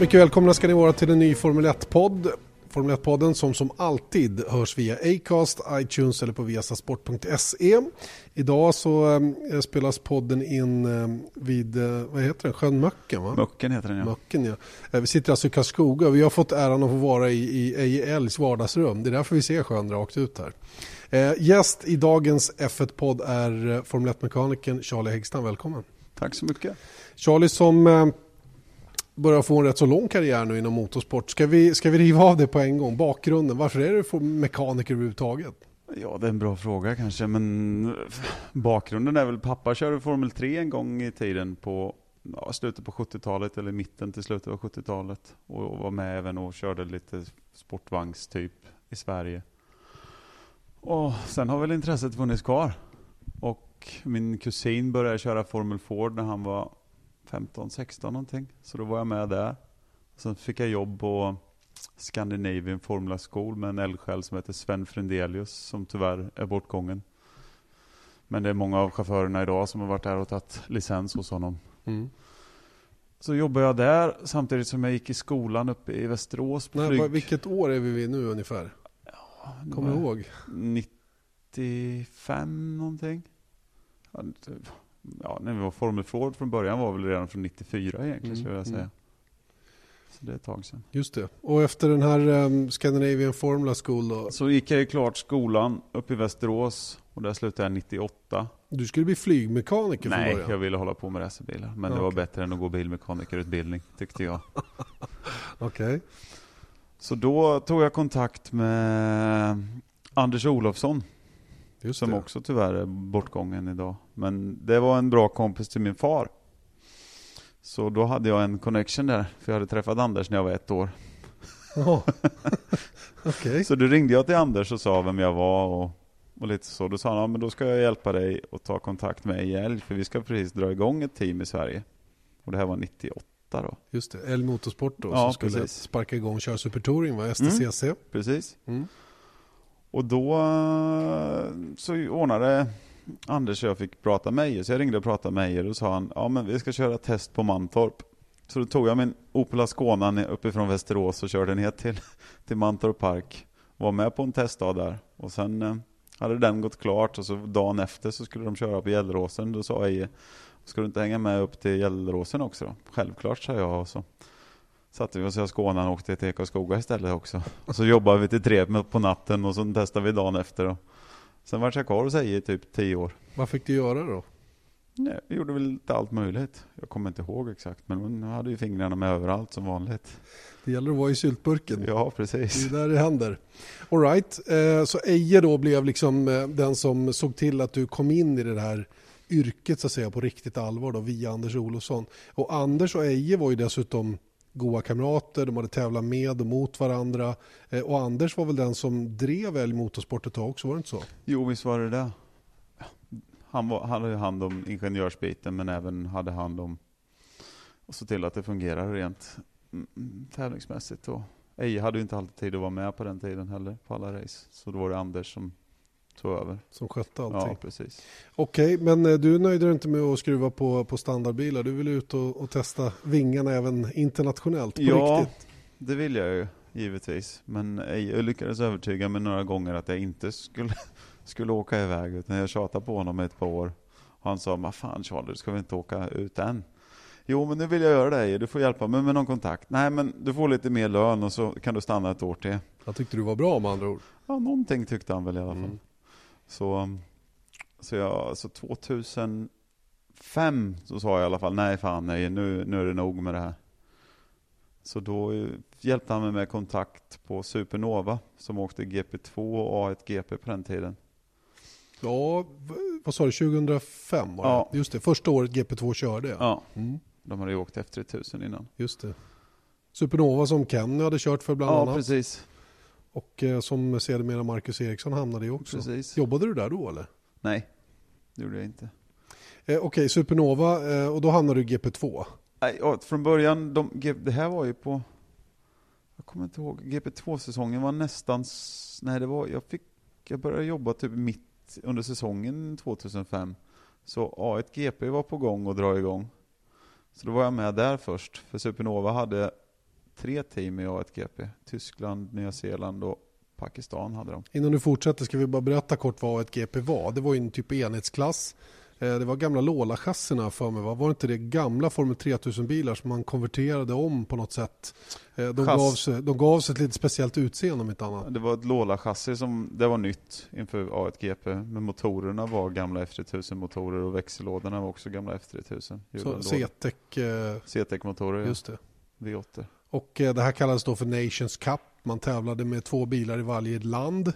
Mycket välkomna ska ni vara till en ny Formel 1-podd. Formel 1-podden som som alltid hörs via Acast, iTunes eller på viasasport.se. Idag så äh, spelas podden in äh, vid, äh, vad heter den, sjön Möcken va? Möcken heter den ja. Möcken, ja. vi sitter alltså i Karlskoga vi har fått äran att få vara i, i Älgs vardagsrum. Det är därför vi ser sjön rakt ut här. gäst i dagens F1-podd är Formel 1-mekanikern Charlie Häggstam, välkommen. Tack så mycket. Charlie som börjar få en rätt så lång karriär nu inom motorsport. Ska vi, ska vi riva av det på en gång? Bakgrunden, varför är du mekaniker överhuvudtaget? Ja, det är en bra fråga kanske, men bakgrunden är väl pappa körde Formel 3 en gång i tiden på ja, slutet på 70-talet eller mitten till slutet av 70-talet och var med även och körde lite sportvagnstyp i Sverige. Och sen har väl intresset funnits kvar. Och min kusin började köra Formel Ford när han var 15, 16 någonting. Så då var jag med där. Sen fick jag jobb på Scandinavian Formula School med en eldsjäl som heter Sven Frendelius som tyvärr är bortgången. Men det är många av chaufförerna idag som har varit där och tagit licens hos honom. Mm. Så jobbade jag där samtidigt som jag gick i skolan uppe i Västerås. På Nej, vilket år är vi vid nu ungefär? Ja, Kommer du ihåg? 95 någonting ja, när vi var Formel Ford från början var väl redan från 94 egentligen, mm. skulle jag säga. Mm. Så det är ett tag sedan. Just det. Och efter den här um, Scandinavian Formula School då? Så gick jag klart skolan uppe i Västerås och där slutade jag 98. Du skulle bli flygmekaniker Nej, från början? Nej, jag ville hålla på med racerbilar. Men okay. det var bättre än att gå bilmekanikerutbildning, tyckte jag. Okej. Okay. Så då tog jag kontakt med Anders Olofsson Just som det. också tyvärr är bortgången idag. Men det var en bra kompis till min far. Så då hade jag en connection där, för jag hade träffat Anders när jag var ett år. Oh. okay. Så då ringde jag till Anders och sa vem jag var och, och lite så. Då sa han, ja, men då ska jag hjälpa dig att ta kontakt med Älg, för vi ska precis dra igång ett team i Sverige. Och det här var 98 då. Just det, Älg Motorsport då, ja, som skulle precis. sparka igång Kör Supertouring, va? STCC. Mm, precis. Mm. Och då eh, så ordnade Anders och jag fick prata med Meijer, så jag ringde och pratade med Meijer och sa han, ja men vi ska köra test på Mantorp. Så då tog jag min Opel Ascona uppifrån Västerås och körde ner till, till Mantorp Park. Var med på en testdag där. Och sen eh, hade den gått klart och så dagen efter så skulle de köra på Gelleråsen. Då sa Eje, ska du inte hänga med upp till Gelleråsen också då? Självklart, sa jag. Och så satte vi oss i Skåne och åkte till Ekoskoga istället också. Och så jobbade vi till tre på natten och så testade vi dagen efter. Och sen var jag kvar hos i typ tio år. Vad fick du göra då? Nej, vi gjorde väl lite allt möjligt. Jag kommer inte ihåg exakt, men hon hade ju fingrarna med överallt som vanligt. Det gäller att vara i syltburken. Ja, precis. Det är där det händer. All right. Eh, så Eje då blev liksom eh, den som såg till att du kom in i det här yrket så att säga på riktigt allvar då via Anders Olofsson. Och Anders och Eje var ju dessutom goa kamrater, de hade tävlat med och mot varandra. Eh, och Anders var väl den som drev Älg Motorsport ett tag också, var det inte så? Jo, visst var det det. Han, var, han hade hand om ingenjörsbiten men även hade hand om att se till att det fungerar rent mm, tävlingsmässigt. Och Eje hade ju inte alltid tid att vara med på den tiden heller, på alla race. Så då var det Anders som tog över. Som skötte allting? Ja, precis. Okej, okay, men eh, du nöjde dig inte med att skruva på, på standardbilar. Du vill ut och, och testa vingarna även internationellt på ja, riktigt? Ja, det vill jag ju givetvis. Men jag lyckades övertyga mig några gånger att jag inte skulle, skulle åka iväg. Utan jag tjatade på honom ett par år. Han sa, vad fan Charlie, ska vi inte åka ut än? Jo, men nu vill jag göra det. Du får hjälpa mig med någon kontakt. Nej, men du får lite mer lön och så kan du stanna ett år till. Jag tyckte du var bra med andra ord. Ja, någonting tyckte han väl i alla fall. Mm. Så, så, jag, så 2005 så sa jag i alla fall, nej fan nej, nu, nu är det nog med det här. Så då hjälpte han mig med kontakt på Supernova som åkte GP2 och A1 GP på den tiden. Ja, vad sa du, 2005 var det? Ja. Just det, första året GP2 körde. Ja, mm. de hade ju åkt F3000 innan. Just det. Supernova som Kenny hade kört för bland ja, annat. Ja, precis. Och eh, som sedermera Marcus Eriksson hamnade i också. Precis. Jobbade du där då eller? Nej, det gjorde jag inte. Eh, Okej, okay, Supernova eh, och då hamnade du i GP2? Nej, från början, de, det här var ju på, jag kommer inte ihåg, GP2-säsongen var nästan, nej det var, jag fick, jag började jobba typ mitt under säsongen 2005. Så A1 GP var på gång och dra igång. Så då var jag med där först, för Supernova hade tre team i A1GP. Tyskland, Nya Zeeland och Pakistan hade de. Innan du fortsätter ska vi bara berätta kort vad ett GP var. Det var ju en typ enhetsklass. Eh, det var gamla Lola-chassierna för mig. Va? Var det inte det gamla Formel 3000-bilar som man konverterade om på något sätt? Eh, de, gav sig, de gav sig ett lite speciellt utseende om inte annat. Det var ett Lola-chassi som det var nytt inför A1GP. Men motorerna var gamla F3000-motorer och växellådorna var också gamla F3000. Så CTEC... Eh, CTEC-motorer, just det. V8. Och eh, det här kallades då för Nations Cup. Man tävlade med två bilar i varje land.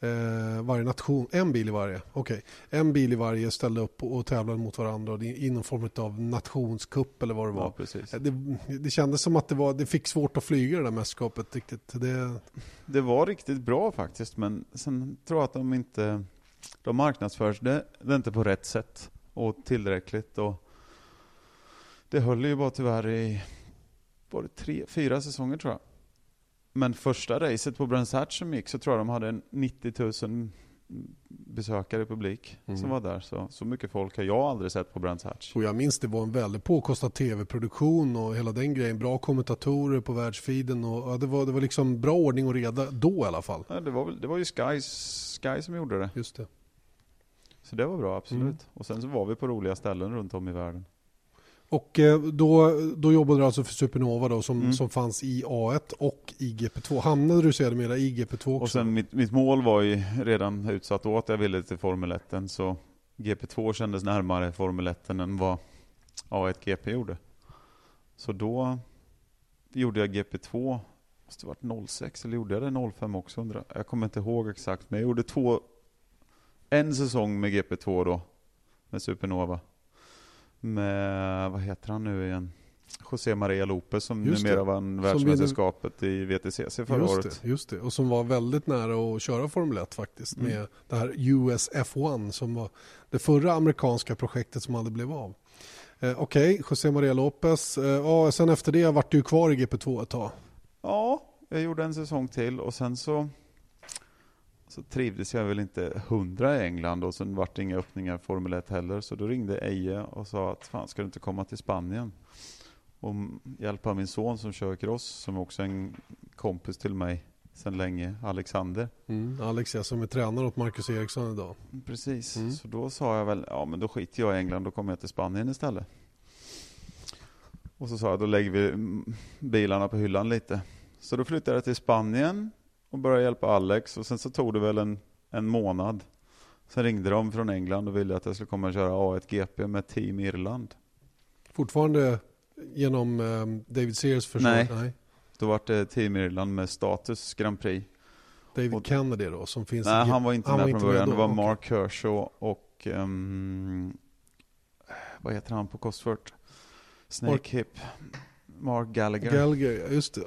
Eh, varje nation, en bil i varje. Okej, okay. en bil i varje ställde upp och tävlade mot varandra inom form av nationskupp eller vad det var. Ja. Eh, det, det kändes som att det, var, det fick svårt att flyga det där mästerskapet riktigt. Det... det var riktigt bra faktiskt, men sen tror jag att de inte de marknadsförde det inte på rätt sätt och tillräckligt. Och det höll ju bara tyvärr i var det tre, fyra säsonger tror jag. Men första racet på Brands Hatch som gick så tror jag de hade 90 000 besökare i publik mm. som var där. Så, så mycket folk har jag aldrig sett på Brands Hatch. Och jag minns det var en väldigt påkostad tv-produktion och hela den grejen. Bra kommentatorer på världsfeeden och ja, det, var, det var liksom bra ordning och reda då i alla fall. Ja, det, var, det var ju Sky, Sky som gjorde det. Just det. Så det var bra, absolut. Mm. Och sen så var vi på roliga ställen runt om i världen. Och eh, då, då jobbade du alltså för Supernova då, som, mm. som fanns i A1 och i GP2. Hamnade du sedermera i GP2 också? Och sen mitt, mitt mål var ju redan utsatt åt jag ville till Formel 1 så GP2 kändes närmare Formel 1 än vad A1 GP gjorde. Så då gjorde jag GP2, måste det varit 06 eller gjorde jag det 05 också? Undrar. Jag kommer inte ihåg exakt, men jag gjorde två, en säsong med GP2 då, med Supernova med, vad heter han nu igen? José Maria Lopez som just numera vann världsmästerskapet i VTCC förra just året. Det, just det, och som var väldigt nära att köra Formel 1 faktiskt mm. med det här US F1 som var det förra amerikanska projektet som aldrig blev av. Eh, Okej, okay, José Maria Lopez. Eh, ja, sen efter det vart du kvar i GP2 ett tag. Ja, jag gjorde en säsong till och sen så så trivdes jag väl inte hundra i England och sen vart det inga öppningar Formel 1 heller. Så då ringde Eje och sa att fan ska du inte komma till Spanien och hjälpa min son som kör cross som också är en kompis till mig sedan länge, Alexander. Mm, Alex ja, som är tränare åt Marcus Eriksson idag. Precis, mm. så då sa jag väl, ja men då skiter jag i England, då kommer jag till Spanien istället. Och så sa jag, då lägger vi bilarna på hyllan lite. Så då flyttade jag till Spanien och började hjälpa Alex och sen så tog det väl en, en månad. Sen ringde de från England och ville att jag skulle komma och köra A1 GP med Team Irland. Fortfarande genom eh, David Sears förslag? Nej. Nej, då var det Team Irland med status Grand Prix. David och, Kennedy då som finns Nej, han var inte han med var från början. Med det var Mark okay. Kershaw och um, vad heter han på Cosworth? Snake Mark, Hip. Mark Gallagher. Gallagher, just det.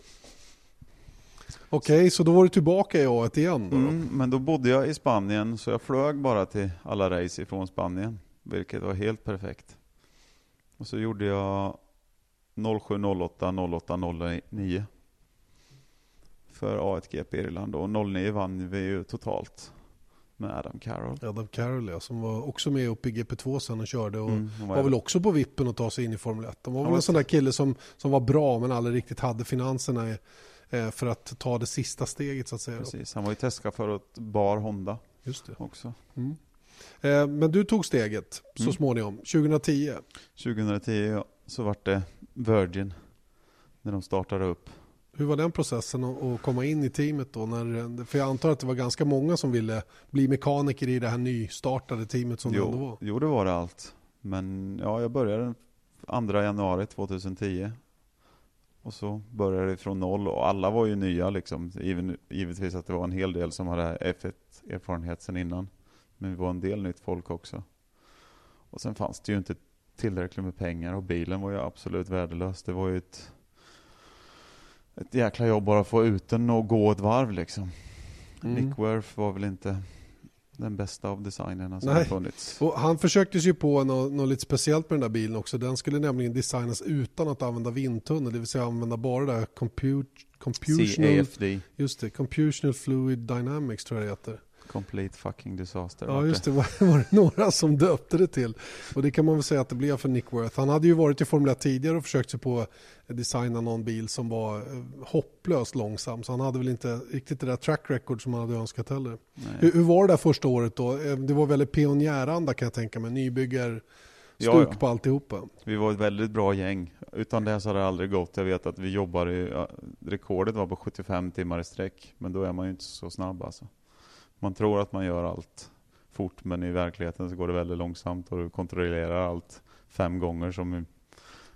Okej, okay, så då var du tillbaka i A1 igen då? Mm, men då bodde jag i Spanien, så jag flög bara till alla race ifrån Spanien. Vilket var helt perfekt. Och så gjorde jag 07, 08, 08, 09. För A1 GP Irland och 09 vann vi ju totalt. Med Adam Carroll. Adam Carroll ja, som var också med uppe i GP2 sen och körde och mm, var, var väl också på vippen att ta sig in i Formel 1. De var väl en sån där kille som, som var bra men aldrig riktigt hade finanserna i, för att ta det sista steget så att säga. Precis, han var ju testchaufför åt Bar Honda Just det. också. Mm. Eh, men du tog steget så mm. småningom, 2010? 2010 ja, så vart det Virgin när de startade upp. Hur var den processen att komma in i teamet då? När, för jag antar att det var ganska många som ville bli mekaniker i det här nystartade teamet som jo, det ändå var. Jo, det var det allt. Men ja, jag började 2 januari 2010 och så började det från noll och alla var ju nya liksom. givetvis att det var en hel del som hade F1-erfarenhet sen innan. Men vi var en del nytt folk också. Och sen fanns det ju inte tillräckligt med pengar och bilen var ju absolut värdelös. Det var ju ett, ett jäkla jobb bara att få ut den och gå ett varv liksom. Mm. Nick Worth var väl inte den bästa av designerna som Nej. har funnits. Och han försökte sig på något, något lite speciellt med den där bilen också. Den skulle nämligen designas utan att använda vindtunnel, det vill säga använda bara det där compute, computational, CAFD. Just det, computational fluid dynamics tror jag det heter. Complete fucking disaster. Ja just det, var, det några som döpte det till. Och det kan man väl säga att det blev för Nick Worth. Han hade ju varit i Formel 1 tidigare och försökt sig på att designa någon bil som var eh, hopplöst långsam. Så han hade väl inte riktigt det där track record som han hade önskat heller. Hur, hur, var det där första året då? Eh, det var väldigt pionjäranda kan jag tänka mig. Nybyggar stuk ja, ja. på alltihopa. Vi var ett väldigt bra gäng. Utan det så hade det aldrig gått. Jag vet att vi jobbade, rekordet var på 75 timmar i sträck. Men då är man ju inte så snabb alltså. Man tror att man gör allt fort, men i verkligheten så går det väldigt långsamt och du kontrollerar allt fem gånger. Som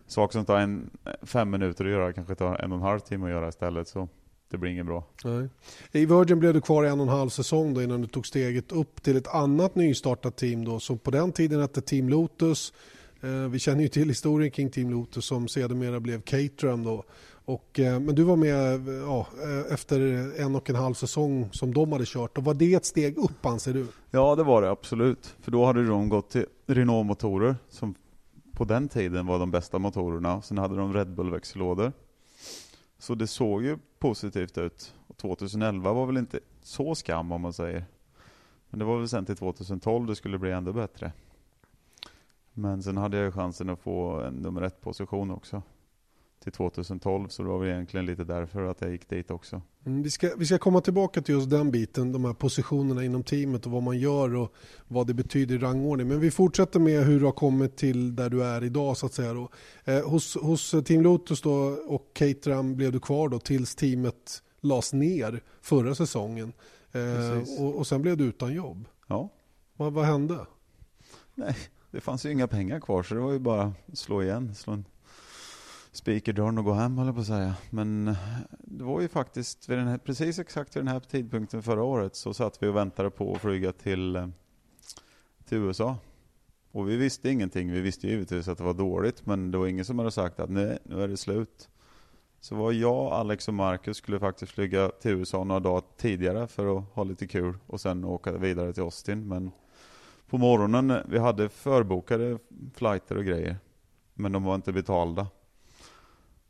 sak som tar en, fem minuter att göra kanske tar en och en halv timme att göra istället. Så det blir inget bra. Nej. I Virgin blev du kvar en och en halv säsong då innan du tog steget upp till ett annat nystartat team då som på den tiden hette Team Lotus. Eh, vi känner ju till historien kring Team Lotus som sedermera blev Caterham då. Och, eh, men du var med ja, eh, efter en och en halv säsong som de hade kört. Och var det ett steg upp anser du? Ja det var det absolut. För då hade de gått till Renault-motorer som på den tiden var de bästa motorerna. Sen hade de Red Bull-växellådor. Så det såg ju positivt ut. Och 2011 var väl inte så skam om man säger. Men det var väl sen till 2012 det skulle bli ännu bättre. Men sen hade jag chansen att få en nummer ett position också till 2012 så det var väl egentligen lite därför att jag gick dit också. Mm, vi, ska, vi ska komma tillbaka till just den biten, de här positionerna inom teamet och vad man gör och vad det betyder i rangordning. Men vi fortsätter med hur du har kommit till där du är idag så att säga. Då. Eh, hos, hos Team Lotus då, och Caterham blev du kvar då tills teamet lades ner förra säsongen. Eh, och, och sen blev du utan jobb. Ja. Vad, vad hände? Nej, det fanns ju inga pengar kvar så det var ju bara att slå igen. Slå en speakerdörren och gå hem höll på att säga. Men eh, det var ju faktiskt vid den här, precis exakt vid den här tidpunkten förra året så satt vi och väntade på att flyga till, eh, till USA. Och vi visste ingenting. Vi visste givetvis att det var dåligt men det var ingen som hade sagt att nej, nu är det slut. Så var jag, Alex och Marcus skulle faktiskt flyga till USA några dagar tidigare för att ha lite kul och sen åka vidare till Austin. Men på morgonen, eh, vi hade förbokade flighter och grejer. Men de var inte betalda.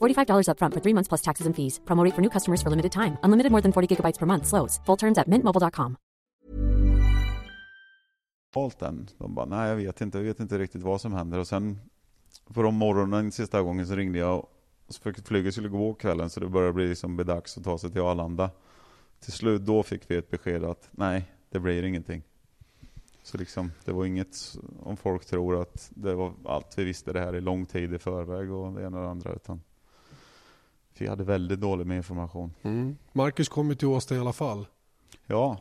$45 upfront for three months plus taxes and fees. Promote for new customers for limited time. Unlimited more than 40 gigabytes per month. Slows. Full terms at mintmobile.com. Den. De bara, nej jag vet inte, jag vet inte riktigt vad som händer. Och sen på de morgonen sista gången så ringde jag och så fick flyget skulle gå kvällen så det började bli liksom dags att ta sig till Arlanda. Till slut då fick vi ett besked att nej, det blir ingenting. Så liksom, det var inget, om folk tror att det var allt vi visste det här i lång tid i förväg och det ena och det andra, utan vi hade väldigt dålig med information. Mm. Marcus kom ju till Åsten i alla fall. Ja.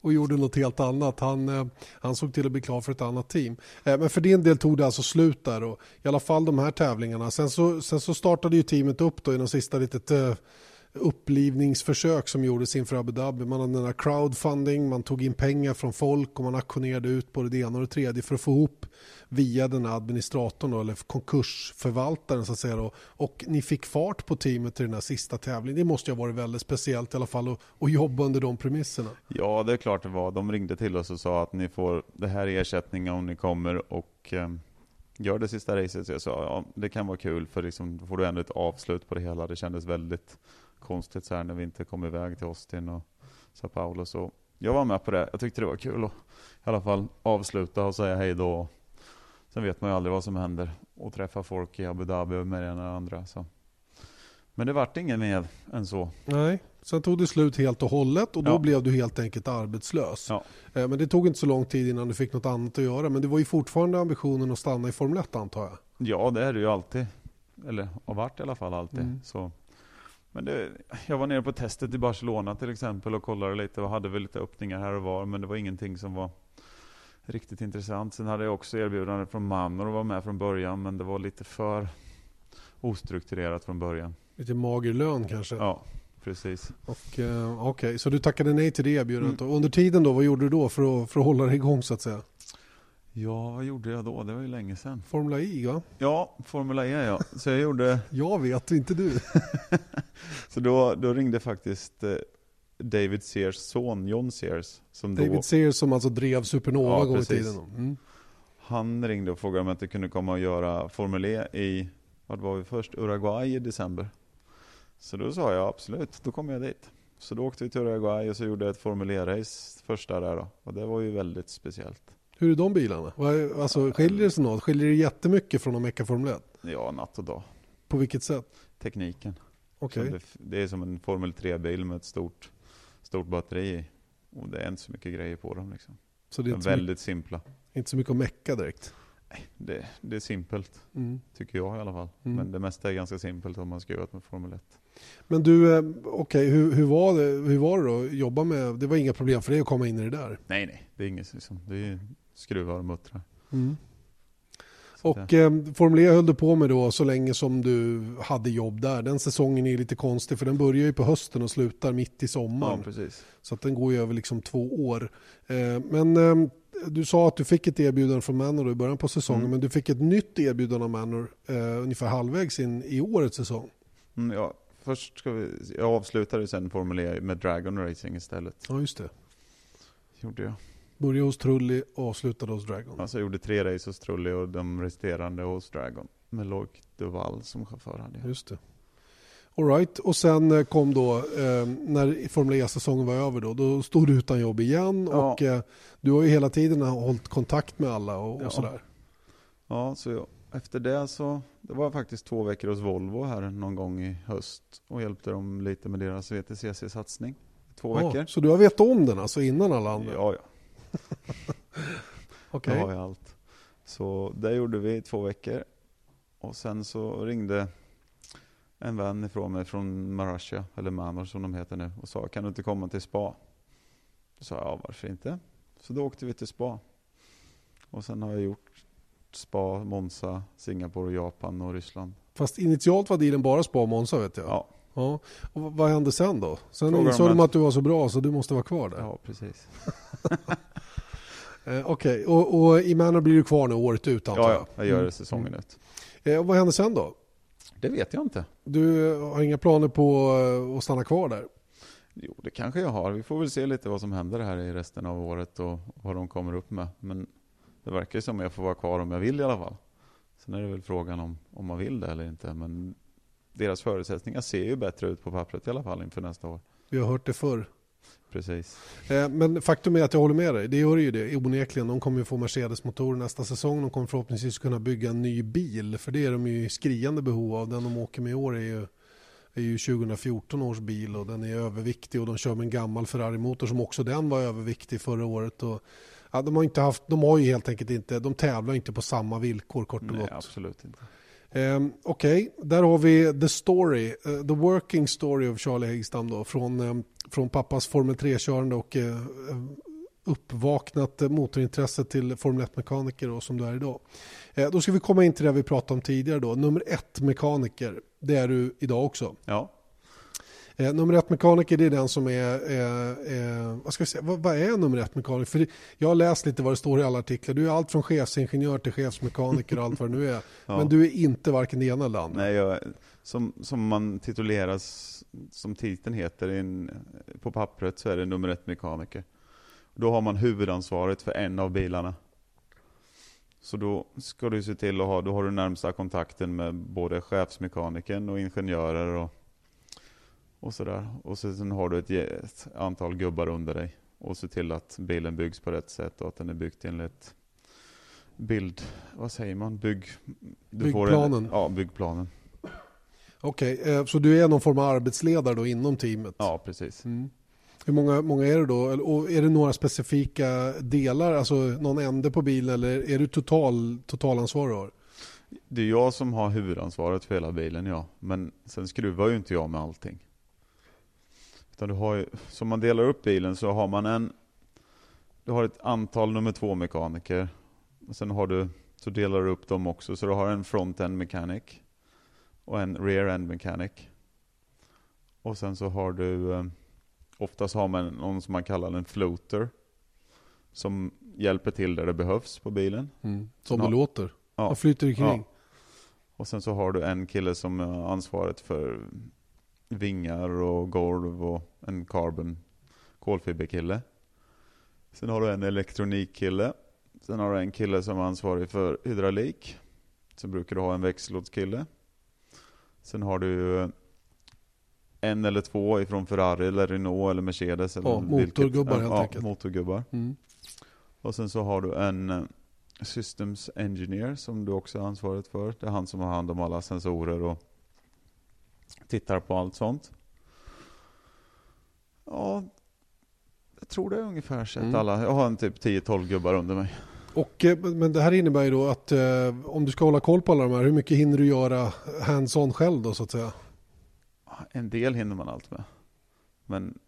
Och gjorde något helt annat. Han, eh, han såg till att bli klar för ett annat team. Eh, men för din del tog det alltså slut där. Och I alla fall de här tävlingarna. Sen så, sen så startade ju teamet upp då i de sista litet eh, upplivningsförsök som gjordes inför Abu Dhabi. Man hade den här crowdfunding, man tog in pengar från folk och man auktionerade ut både det ena och det tredje för att få ihop via den här administratorn då, eller konkursförvaltaren så att säga. Då. Och ni fick fart på teamet till den här sista tävlingen. Det måste ju ha varit väldigt speciellt i alla fall att, att jobba under de premisserna. Ja, det är klart det var. De ringde till oss och sa att ni får det här ersättningen om ni kommer och eh, gör det sista racet. Så jag sa ja, det kan vara kul för liksom, då får du ändå ett avslut på det hela. Det kändes väldigt konstigt så här när vi inte kom iväg till Austin och Sao Paulo. Så jag var med på det. Jag tyckte det var kul att i alla fall avsluta och säga hej då. Sen vet man ju aldrig vad som händer och träffa folk i Abu Dhabi med det ena och andra. Så. Men det vart ingen mer än så. Nej, sen tog det slut helt och hållet och då ja. blev du helt enkelt arbetslös. Ja. Eh, men det tog inte så lång tid innan du fick något annat att göra. Men det var ju fortfarande ambitionen att stanna i Formel 1 antar jag? Ja, det är det ju alltid. Eller har varit i alla fall alltid. Mm. Så men det, jag var nere på testet i Barcelona till exempel och kollade lite och hade väl lite öppningar här och var, men det var ingenting som var riktigt intressant. Sen hade jag också erbjudande från Manor att vara med från början, men det var lite för ostrukturerat från början. Lite mager lön kanske? Ja, Precis. Eh, Okej, så du tackade nej till det erbjudandet. Och under tiden då, vad gjorde du då för att, för att hålla dig igång så att säga? Ja, vad gjorde jag då? Det var ju länge sedan. Formula I va? Ja, Formula E ja. Så jag gjorde, Jag vet, inte du. så då, då ringde faktiskt eh, David Sears son, John Sears, som då, David Sears som alltså drev Supernova Ja, gång i tiden. då. Mm. han ringde och frågade om jag inte kunde komma och göra Formel E i, vad var vi först, Uruguay i december. Så då sa jag absolut, då kommer jag dit. Så då åkte vi till Uruguay och så gjorde jag ett Formel E-race första där då. Och det var ju väldigt speciellt. Hur är de bilarna? Alltså, skiljer det sig något? Skiljer det jättemycket från att mecka Formel 1? Ja, natt och dag. På vilket sätt? Tekniken. Som Det, det är som en Formel 3-bil med ett stort, stort batteri. Och det är inte så mycket grejer på dem liksom. Så det är De så, mycket, väldigt simpla. inte så mycket att mecka direkt? Det, det är simpelt, Mm. tycker jag i alla fall. Mm. Men det mesta är ganska simpelt om man ska göra med Formel 1. Men du, eh, okej, hur, hur, var det, hur var det då jobba med, det var inga problem för dig att komma in i det där? Nej, nej. Det är inget liksom. Det är skruvar och muttrar. Mm. Och eh, Formel E höll du på med då så länge som du hade jobb där. Den säsongen är lite konstig för den börjar ju på hösten och slutar mitt i ja, sommaren. precis. så att den går ju över liksom två år. Eh, men eh, du sa att du fick ett erbjudande från Manor i början på säsongen. Mm. Men du fick ett nytt erbjudande av Manor eh, ungefär halvvägs in i årets säsong. Mm, ja, först ska vi, jag avslutade sen Formel E med Dragon Racing istället. Ja just det. Gjorde jag. Började hos Trulli och avslutade hos Dragon. Alltså gjorde tre race hos Trulli och de resterande hos Dragon. Med Loic Duval som chaufför hade jag. Just det. All right. Och sen eh, kom då, eh, när Formel E-säsongen var över då, då stod du utan jobb igen Ja. och eh, du har ju hela tiden hållit kontakt med alla och, Ja. och sådär. Ja, så jag, efter det så, det var faktiskt två veckor hos Volvo här någon gång i höst och hjälpte dem lite med deras VTCC-satsning. Två Ja, veckor. så du har vetat om den alltså innan alla andra? Ja, ja. Okej. Då har jag allt. Så det gjorde vi i två veckor. Och sen så ringde en vän ifrån mig från Marasha, eller Manor som de heter nu, och sa kan du inte komma till spa? Då sa jag ja, varför inte? Så då åkte vi till spa. Och sen har jag gjort spa, Monza, Singapore, Japan och Ryssland. Fast initialt var dealen bara Spa och Monza vet jag. Ja, Ja. Och vad- hände sen då? Sen Frågar insåg de de att- att du var så bra så du måste vara kvar där. ja precis. Eh, Okej, och, och i Manor blir du kvar nu året ut antar Ja, jag? ja, jag gör Mm. det säsongen ut. Eh, och vad hände sen då? Det vet jag inte. Du har inga planer på eh, att stanna kvar där? Jo, det kanske jag har. Vi får väl se lite vad som händer här i resten av året och vad de kommer upp med. Men det verkar ju som att jag får vara kvar om jag vill i alla fall. Sen är det väl frågan om, om man vill det eller inte. Men deras förutsättningar ser ju bättre ut på pappret i alla fall inför nästa år. Vi har hört det förr. Precis. Eh, Men faktum är att jag håller med dig. Det gör ju det onekligen. De kommer ju få Mercedes-motorer nästa säsong. De kommer förhoppningsvis kunna bygga en ny bil. För det är de ju skriande behov av. Den de åker med i år är ju, är ju 2014 års bil och den är överviktig och de kör med en gammal Ferrari-motor som också den var överviktig förra året. Och, ja, de, har inte haft, de har ju helt enkelt inte, de tävlar inte på samma villkor kort och Nej, gott. absolut inte. Um, Okej, där har vi the story, uh, the working story of Charlie Häggstam då, från, ehm, från pappas Formel 3-körande och uh, uppvaknat motorintresse till Formel 1-mekaniker då, som du är idag. Eh, då ska vi komma in till det vi pratade om tidigare då, nummer ett mekaniker, det är du idag också. Ja, Eh, nummer ett mekaniker det är den som är, eh, eh, vad ska vi säga, vad, vad är nummer ett mekaniker? För jag har läst lite vad det står i alla artiklar, du är allt från chefsingenjör till chefsmekaniker och allt vad det nu är. Ja. Men du är inte varken det ena eller andra. Nej, jag, som, som man tituleras, som titeln heter in, på pappret så är det nummer ett mekaniker. Då har man huvudansvaret för en av bilarna. Så då ska du se till att ha, då har du närmsta kontakten med både chefsmekanikern och ingenjörer och, och sådär. Och sen har du ett, ett antal gubbar under dig och se till att bilen byggs på rätt sätt och att den är byggd enligt bild, vad säger man, bygg... du Byggplanen. En, ja, byggplanen. Okej, eh, så du är någon form av arbetsledare då inom teamet? Ja, precis. Mm. Hur många, många är det då? Och är det några specifika delar, alltså någon ände på bilen eller är du total, totalansvarig? då? Det är jag som har huvudansvaret för hela bilen, ja. Men sen skruvar ju inte jag med allting. Utan du har ju, som man delar upp bilen så har man en, du har ett antal nummer två mekaniker. Och sen har du, så delar du upp dem också. Så du har en front end mechanic och en rear end mechanic. Och sen så har du, eh, oftast har man någon som man kallar en floater. Som hjälper till där det behövs på bilen. Mm. Som det låter. Ja. Man flyter omkring. Ja. Och sen så har du en kille som har ansvaret för vingar och golv och en carbon kolfiberkille. Sen har du en elektronikkille. Sen har du en kille som är ansvarig för hydraulik. Sen brukar du ha en växellådskille. Sen har du en eller två ifrån Ferrari eller Renault eller Mercedes. Eller Ja, vilket- motorgubbar helt ja, enkelt. motorgubbar. Mm. Och sen så har du en eh, Systems Engineer som du också har ansvaret för. Det är han som har hand om alla sensorer och tittar på allt sånt. Ja, jag tror det är ungefär sett Mm. alla. Jag har en typ 10-12 gubbar under mig. Och, eh, men det här innebär ju då att eh, om du ska hålla koll på alla de här, hur mycket hinner du göra hands-on själv då så att säga? En del hinner man allt med. Men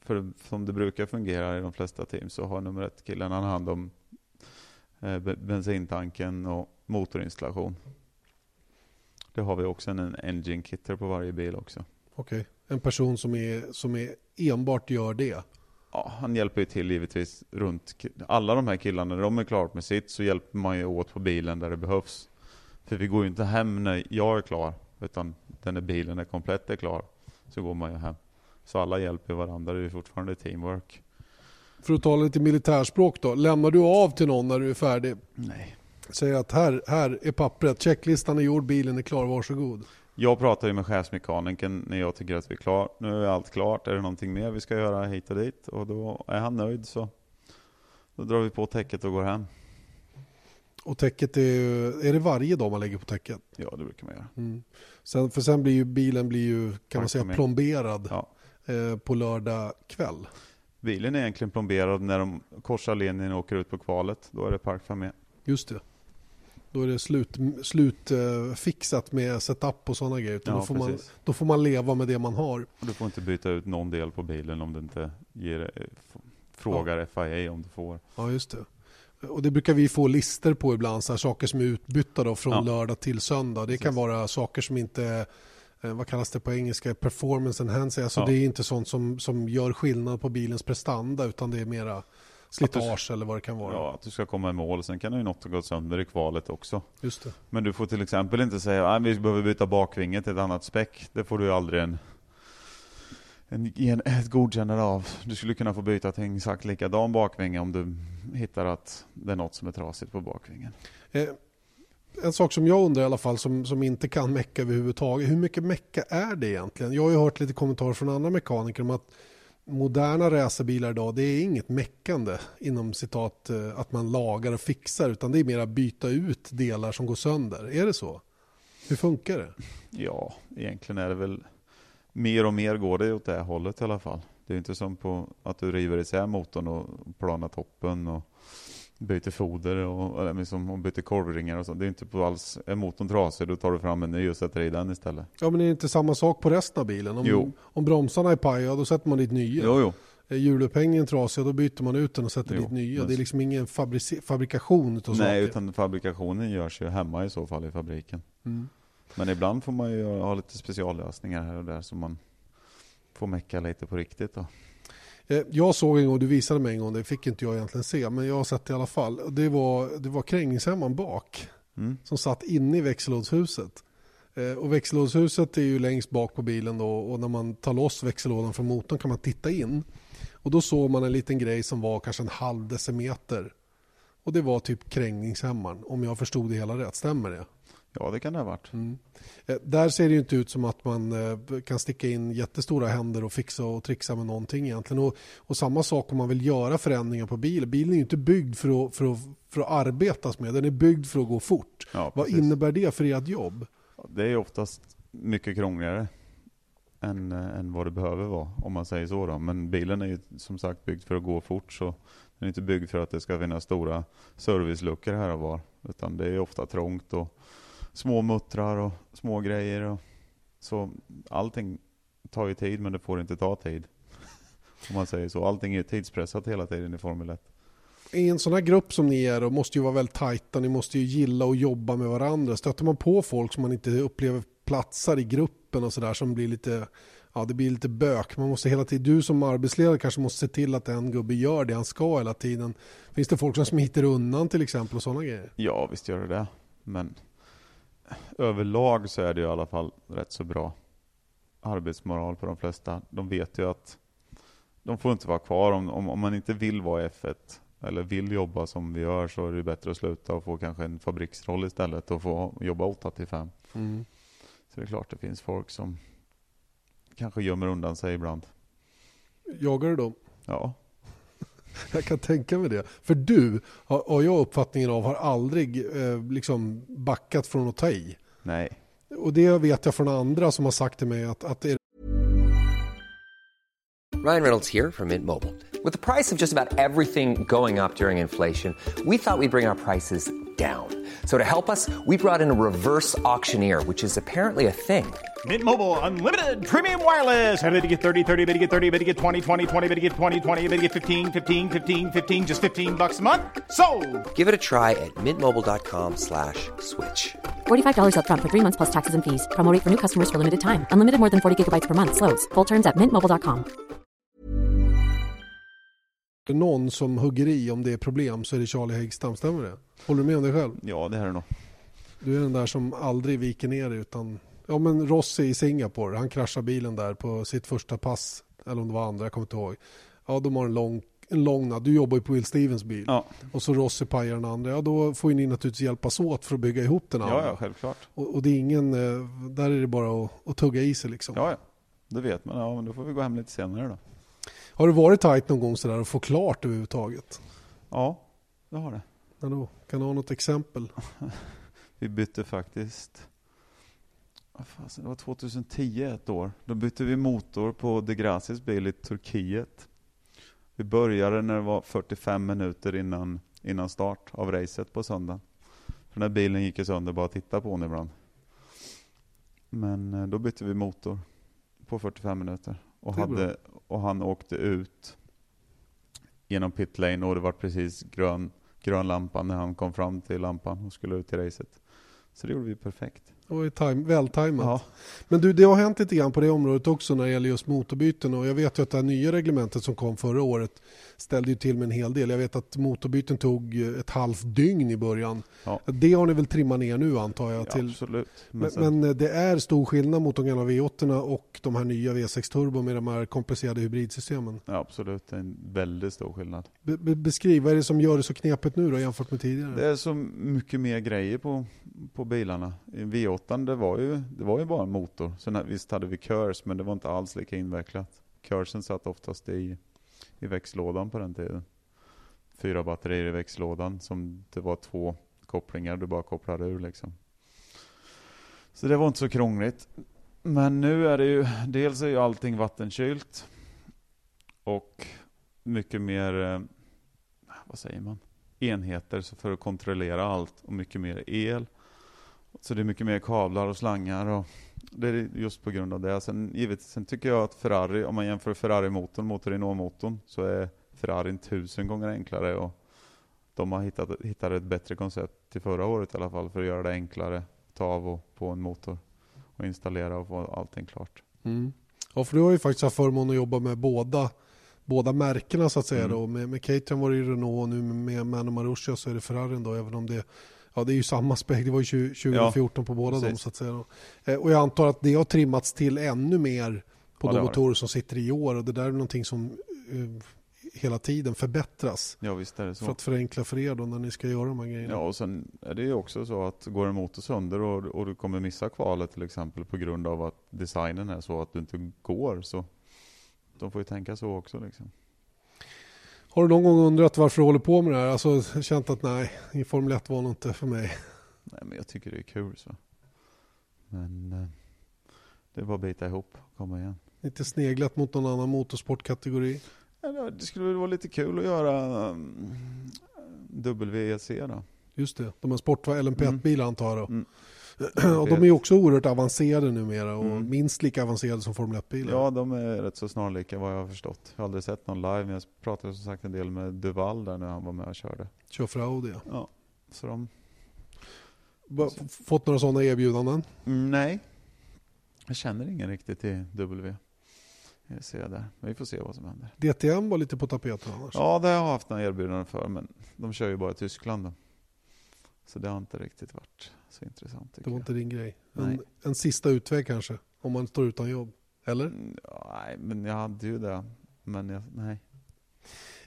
för, som det brukar fungera i de flesta team så har nummer ett killen han hand om eh, be- bensintanken och motorinstallation. Det har vi också en engine kitter på varje bil också. Okej, en person som, är, som är enbart gör det. Ja, han hjälper ju till givetvis runt alla de här killarna. När de är klart med sitt så hjälper man ju åt på bilen där det behövs. För vi går ju inte hem när jag är klar. Utan när bilen är komplett är klar så går man ju hem. Så alla hjälper varandra. Det är fortfarande teamwork. För att tala lite militärspråk då, lämnar du av till någon när du är färdig? Nej. Säger att här, här är pappret, checklistan är gjord, bilen är klar, varsågod. Jag pratar ju med chefsmekanikern när jag tycker att vi är klara. Nu är allt klart. Är det någonting mer vi ska göra hit och dit? Och då är han nöjd så då drar vi på täcket och går hem. Och täcket är, är det varje dag man lägger på täcket? Ja, det brukar man göra. Mm. Sen, för sen blir ju bilen blir ju, kan man säga, plomberad Ja. eh, på lördag kväll. Bilen är egentligen plomberad när de korsar linjen och åker ut på kvalet. Då är det parkfamilj. Just det. Då är det slut, slut fixat med setup och sådana grejer. Utan Ja, då, får man, då får man leva med det man har. Och du får inte byta ut någon del på bilen om du inte ger, eh, frågar FIA om du får. Ja, just det. Och det brukar vi få lister på ibland, så här, saker som är utbytta då från Ja. lördag till söndag. Det kan Precis. vara saker som inte, eh, vad kallas det på engelska, performance enhancing. Alltså Ja. det är inte sånt som, som gör skillnad på bilens prestanda utan det är mera slitage eller vad det kan vara. Ja, att du ska komma i mål. Sen kan ju något gått sönder i kvalet också. Just det. Men du får till exempel inte säga att vi behöver byta bakvinget till ett annat späck. Det får du aldrig en, en, en, ett godkännande av. Du skulle kunna få byta till en exakt likadan bakvinge om du hittar att det är något som är trasigt på bakvingen. Eh, en sak som jag undrar i alla fall som, som inte kan mecka överhuvudtaget. Hur mycket mecka är det egentligen? Jag har ju hört lite kommentarer från andra mekaniker om att moderna racerbilar idag det är inget meckande inom citat eh, att man lagar och fixar utan det är mer att byta ut delar som går sönder. Är det så? Hur funkar det? Ja, egentligen är det väl mer och mer går det åt det hållet i alla fall. Det är inte som på att du river isär motorn och planar toppen och byter foder och, eller liksom, och byter korvringar och så. Det är inte på alls, är motorn trasig då tar du fram en ny och sätter i den istället. Ja men är det inte samma sak på resten av bilen? Om, Jo. om bromsarna är paja då sätter man dit nya. Jo, jo. Är hjulupphängningen trasig då byter man ut den och sätter Jo, dit nya. men- Det är liksom ingen fabrikation utav Nej, saker. utan fabrikationen görs ju hemma i så fall i fabriken. Mm. Men ibland får man ju ha lite speciallösningar här och där som man får mecka lite på riktigt då. Eh, Jag såg en gång, du visade mig en gång, det fick inte jag egentligen se, men jag har sett det i alla fall. Det var, det var krängningshämmaren bak Mm. som satt inne i växellådshuset. Eh, Och växellådshuset är ju längst bak på bilen då och när man tar loss växellådan från motorn kan man titta in. Och då såg man en liten grej som var kanske en halv decimeter. Och det var typ krängningshämmaren, om jag förstod det hela rätt. Stämmer det? Ja, det kan det ha varit. Eh, Där ser det ju inte ut som att man eh, kan sticka in jättestora händer och fixa och trixa med någonting egentligen. Och, och samma sak om man vill göra förändringar på bil. Bilen är ju inte byggd för att, för, att, för att arbetas med, den är byggd för att gå fort. Ja, Vad innebär det för ert jobb? Det är oftast mycket krångligare än, eh, än vad det behöver vara, om man säger så. Då. Men bilen är ju som sagt byggd för att gå fort, så den är inte byggd för att det ska finnas stora serviceluckor här och var. Utan det är ofta trångt och små muttrar och små grejer. Och, så allting tar ju tid, men det får inte ta tid. Om man säger så. Allting är ju tidspressat hela tiden i Formel 1. I en sån här grupp som ni är och måste ju vara väldigt tajta, ni måste ju gilla och jobba med varandra. Stöter man på folk som man inte upplever platsar i gruppen och sådär som blir lite ja, det blir lite bök. Man måste hela tiden, du som arbetsledare kanske måste se till att en gubbe gör det han ska hela tiden. Finns det folk som smiter undan till exempel och sådana grejer? Ja, visst gör det det. Men överlag så är det i alla fall rätt så bra arbetsmoral på de flesta. De vet ju att de får inte vara kvar om, om, om man inte vill vara i F1 eller vill jobba som vi gör så är det bättre att sluta och få kanske en fabriksroll istället och få jobba 8 till 5. Mm. Så det är klart det finns folk som kanske gömmer undan sig ibland. Jagar du dem? Ja, Jag kan tänka mig det. För du, har, jag uppfattningen av, har aldrig eh, liksom backat från att ta i. nej. Och det vet jag från andra som har sagt till mig att, att är Ryan Reynolds here from Mint Mobile. With the price of just about everything going up during inflation, we thought we'd bring our prices down. So to help us, we brought in a reverse auctioneer, which is apparently a thing. Mint Mobile unlimited premium wireless. Ready to get 30, 30, bit to get 30, bit to get 20, 20, 20, bit to get 20, 20, bit to get 15, 15, 15, 15 just 15 bucks a month. So, Give it a try at mintmobile.com slash switch. $45 upfront for three months plus taxes and fees. Promo rate for new customers for limited time. Unlimited more than 40 gigabytes per month. Slows. Full terms at mintmobile.com. någon som hugger i om det är problem så är det Charlie Häggstam. Stämmer det? Håller du med om det själv? Ja, det här är nog. Du är den där som aldrig viker ner utan... Ja men Rossi i Singapore, han kraschade bilen där på sitt första pass. Eller om det var andra, jag kommer inte ihåg. Ja, de har en lång, en lång. Du jobbar ju på Will Stevens bil. Ja, Och så Rossi pajar den andra. Ja, då får ju ni naturligtvis hjälpas åt för att bygga ihop den andra. ja, ja självklart. Och, och det är ingen... eh, Där är det bara att, att tugga i sig liksom. Ja, ja. Det vet man. Ja, men då får vi gå hem lite senare då. Har det varit tajt någon gång sådär att få klart överhuvudtaget? Ja, det har det. Ja, då, kan du ha något exempel? Vi bytte faktiskt, det var 2010 ett år. Då bytte vi motor på De Gracis bil i Turkiet. Vi började när det var 45 minuter innan, innan start av racet på söndagen. För den här bilen gick ju sönder bara att titta på den ibland. Men eh, då bytte vi motor på 45 minuter. Och, hade, och han åkte ut genom pit lane och det var precis grön, grön lampa när han kom fram till lampan och skulle ut i racet. Så det gjorde vi perfekt var ju time, vältajmat. Ja. Men du, det har hänt lite grann på det området också när det gäller just motorbyten och jag vet ju att det här nya reglementet som kom förra året ställde ju till med en hel del. Jag vet att motorbyten tog ett halvt dygn i början. Ja. Det har ni väl trimmat ner nu antar jag? Till... Ja, absolut. Men, men, men, eh, det är stor skillnad mot de gamla V8 och de här nya V6 Turbo med de här komplicerade hybridsystemen. Ja, absolut, det är en väldigt stor skillnad. Be beskriv, vad är det som gör det så knepigt nu då jämfört med tidigare? Det är så mycket mer grejer på, på bilarna. V8 det var ju, det var ju bara en motor. Sen visst hade vi körs, men det var inte alls lika invecklat. Körsen satt oftast i, i växellådan på den tiden. Fyra batterier i växellådan som det var två kopplingar du bara kopplade ur liksom. Så det var inte så krångligt. Men nu är det ju, dels är ju allting vattenkylt. Och mycket mer, eh, vad säger man, enheter för att kontrollera allt och mycket mer el. Så det är mycket mer kablar och slangar och det är just på grund av det. Sen, givetvis, sen tycker jag att Ferrari, om man jämför Ferrari-motorn mot Renault-motorn så är Ferrarin tusen gånger enklare och de har hittat, hittat ett bättre koncept till förra året i alla fall för att göra det enklare att ta av och på en motor och installera och få allting klart. Mm. Ja, för du har ju faktiskt haft förmånen att jobba med båda, båda märkena så att säga. Mm. Då. Med, med Caterham var det ju Renault och nu med Mano Marussia så är det Ferrari då, även om det Ja, det är ju samma spec. Det var ju 20, 2014 på båda dem så att säga. Eh, Och jag antar att det har trimmats till ännu mer på Ja, de motorer som sitter i år och det där är någonting som eh, hela tiden förbättras Ja visst är det så. för att förenkla för er då när ni ska göra de här grejerna. Ja, och sen är det ju också så att går en motor sönder och, och du kommer missa kvalet till exempel på grund av att designen är så att du inte går så de får ju tänka så också liksom. Har du någon gång undrat varför du håller på med det här? Alltså känt att nej, i Formel 1 var nog inte för mig. Nej men jag tycker det är kul så. Men eh, det är bara att bita ihop och komma igen. Inte sneglat mot någon annan motorsportkategori. Ja, det skulle väl vara lite kul att göra um, WEC då. Just det, de här sport LMP1-bilar antar jag då. Mm. Och de är också oerhört avancerade numera och Mm. minst lika avancerade som Formel 1-bilar. Ja, de är rätt så snarlika vad jag har förstått. Jag har aldrig sett någon live, men jag pratade som sagt en del med Duval där när han var med och körde. Kör för Audi. ja. Så de Fått några sådana erbjudanden? Mm, nej. Jag känner ingen riktigt till W. Jag ser där. Vi får se vad som händer. DTM var lite på tapeten annars. Ja, det har jag haft några erbjudanden för, men de kör ju bara i Tyskland. Då. Så det har inte riktigt varit så intressant. det var jag. inte din grej. En, en sista utväg kanske, om man står utan jobb. Eller? Mm, ja, Nej, men jag hade ju det. Men jag, nej.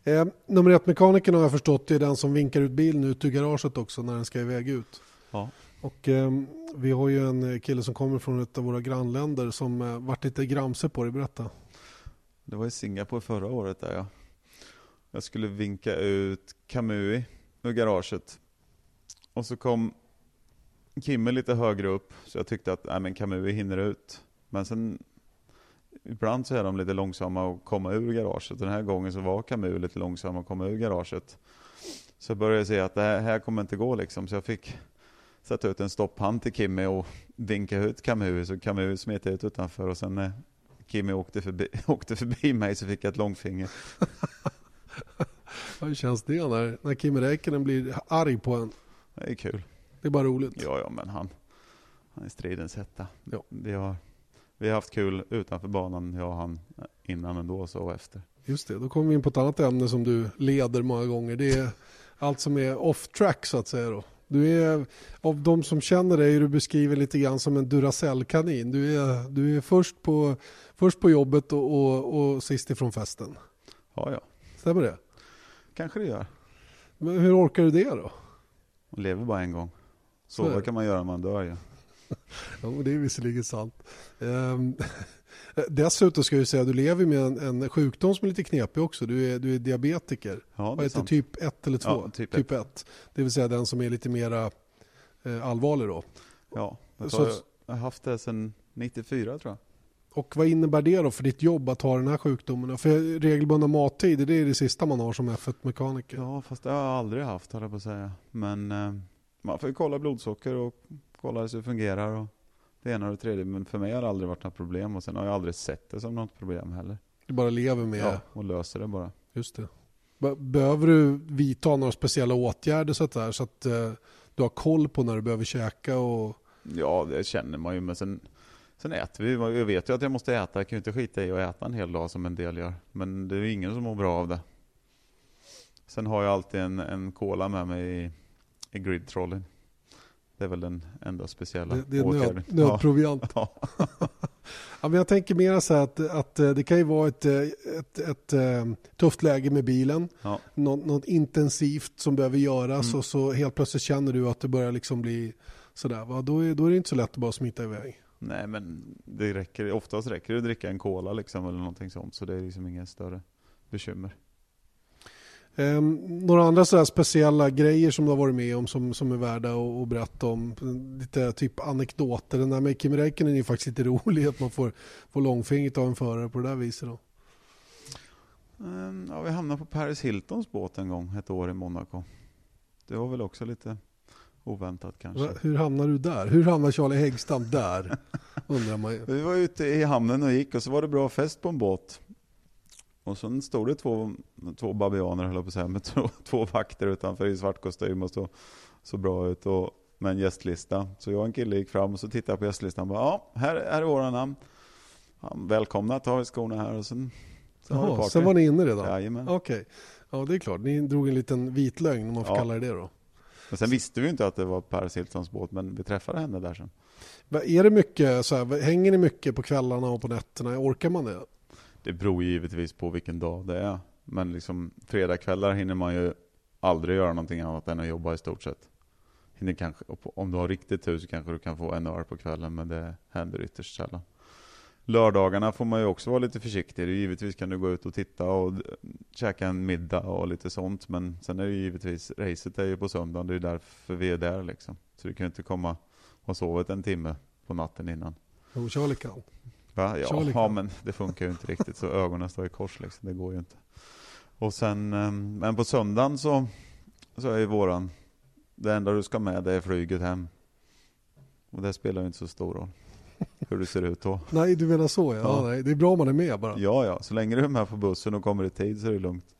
Eh, nummer ett-mekanikern har jag förstått är den som vinkar ut bilen ut ur garaget också när den ska iväg ut. Ja. Och eh, vi har ju en kille som kommer från ett av våra grannländer som eh, varit lite gramse på det. Berätta. Det var i Singapore förra året där jag, jag skulle vinka ut Kamui ur garaget. Och så kom Kimme lite högre upp, så jag tyckte att nej, men Kamui hinner ut. Men sen ibland så är de lite långsamma att komma ur garaget. Den här gången så var Kamui lite långsam att komma ur garaget. Så jag började se att det här, här kommer inte gå liksom, så jag fick sätta ut en stopphand till Kimmy och vinka ut Kamui, så Kamui smet ut utanför och sen när Kimmy åkte förbi, åkte förbi mig så fick jag ett långfinger. Hur känns det när, när Kim Räikkönen blir arg på en? Det är kul. Det är bara roligt. Ja, ja, men han, han är stridens hetta. Ja. Vi, har, vi har haft kul utanför banan, jag och han, innan ändå så och efter. Just det, då kommer vi in på ett annat ämne som du leder många gånger. Det är allt som är off track så att säga då. Du är, av de som känner dig du beskriven lite grann som en Duracell-kanin. Du är, du är först, på, först på jobbet och, och, och sist ifrån festen. Ja, ja, Stämmer det? kanske det gör. Men hur orkar du det då? Man lever bara en gång. Sova kan man göra när man dör ju. Ja, men det är visserligen sant. Ehm, dessutom ska jag säga att du lever med en, en sjukdom som är lite knepig också. Du är, du är diabetiker. Ja, Vad heter typ 1 eller 2? Ja, typ ett. 1. Det vill säga den som är lite mera eh, allvarlig då. Ja, jag, Så- jag har haft det sedan 94 tror jag. Och vad innebär det då för ditt jobb att ha den här sjukdomen? För regelbundna mattider, det är det sista man har som F1-mekaniker. Ja, fast det har jag aldrig haft höll jag på att säga. Men eh, man får ju kolla blodsocker och kolla hur det fungerar. Och det ena och det tredje. Men för mig har det aldrig varit något problem. Och sen har jag aldrig sett det som något problem heller. Du bara lever med, Ja, och löser det bara. just det. Be- Behöver du vidta några speciella åtgärder så att, där, så att eh, du har koll på när du behöver käka och Ja, det känner man ju. Men sen, sen äter vi. Jag vet ju att jag måste äta. Jag kan ju inte skita i att äta en hel dag som en del gör. Men det är ju ingen som mår bra av det. Sen har jag alltid en, en cola med mig i gridtrollen. Det är väl den enda speciella det, det är åtgärden. nöd, nödproviant. Ja. Ja, men jag tänker mer så här att, att eh, det kan ju vara ett, eh, ett, ett, eh, tufft läge med bilen. Ja. Något, något intensivt som behöver göras Mm. och så helt plötsligt känner du att det börjar liksom bli sådär. Va? Då, är, då är det inte så lätt att bara smita iväg. Nej, men det räcker, oftast räcker det att dricka en cola liksom, eller någonting sånt. Så det är liksom inga större bekymmer. Ehm, några andra sådär speciella grejer som du har varit med om som, som är värda att, att berätta om? Lite typ anekdoter. Den där med Kim Räikkönen är ju faktiskt lite rolig att man får, får långfingret av en förare på det där viset. Då. Ehm, Ja, vi hamnade på Paris Hiltons båt en gång, ett år i Monaco. Det var väl också lite oväntat kanske. Hur hamnar du där? Hur hamnar Charlie Häggstam där? Undrar man ju. Vi var ute i hamnen och gick och så var det bra fest på en båt. Och sen stod det två, två babianer höll jag på att säga, med två, två vakter utanför i svart kostym och så, så bra ut och med en gästlista. Så jag och en kille gick fram och så tittade jag på gästlistan och bara, ja, här, här är våra namn. Ja, välkomna, ta vi skorna här och sen, sen var det party. sen var ni inne redan? Jajamän. Okej. Ja, det är klart. Ni drog en liten vit lögn om man får Ja. kalla det det då. Men sen visste vi inte att det var Paris Hiltons båt, men vi träffade henne där sen. Är det mycket, så här, hänger ni mycket på kvällarna och på nätterna? Orkar man det? Det beror givetvis på vilken dag det är. Men liksom fredagkvällar hinner man ju aldrig göra någonting annat än att jobba i stort sett. Hinner kanske, om du har riktigt tur så kanske du kan få en öl på kvällen, men det händer ytterst sällan. Lördagarna får man ju också vara lite försiktig. Givetvis kan du gå ut och titta och käka en middag och lite sånt. Men sen är det ju givetvis, racet är ju på söndagen, det är därför vi är där liksom. Så du kan ju inte komma och sovit en timme på natten innan. Jo, Charlie kan. Va? Ja, ja, men det funkar ju inte riktigt så ögonen står i kors liksom. Det går ju inte. Och sen, ehm, men på söndagen så, så är ju våran, det enda du ska med det är flyget hem. Och det spelar ju inte så stor roll. Hur du ser ut då. Nej, du menar så ja. ja Ja. nej, det är bra om man är med bara. Ja, ja, så länge du är med på bussen och kommer i tid så är det lugnt.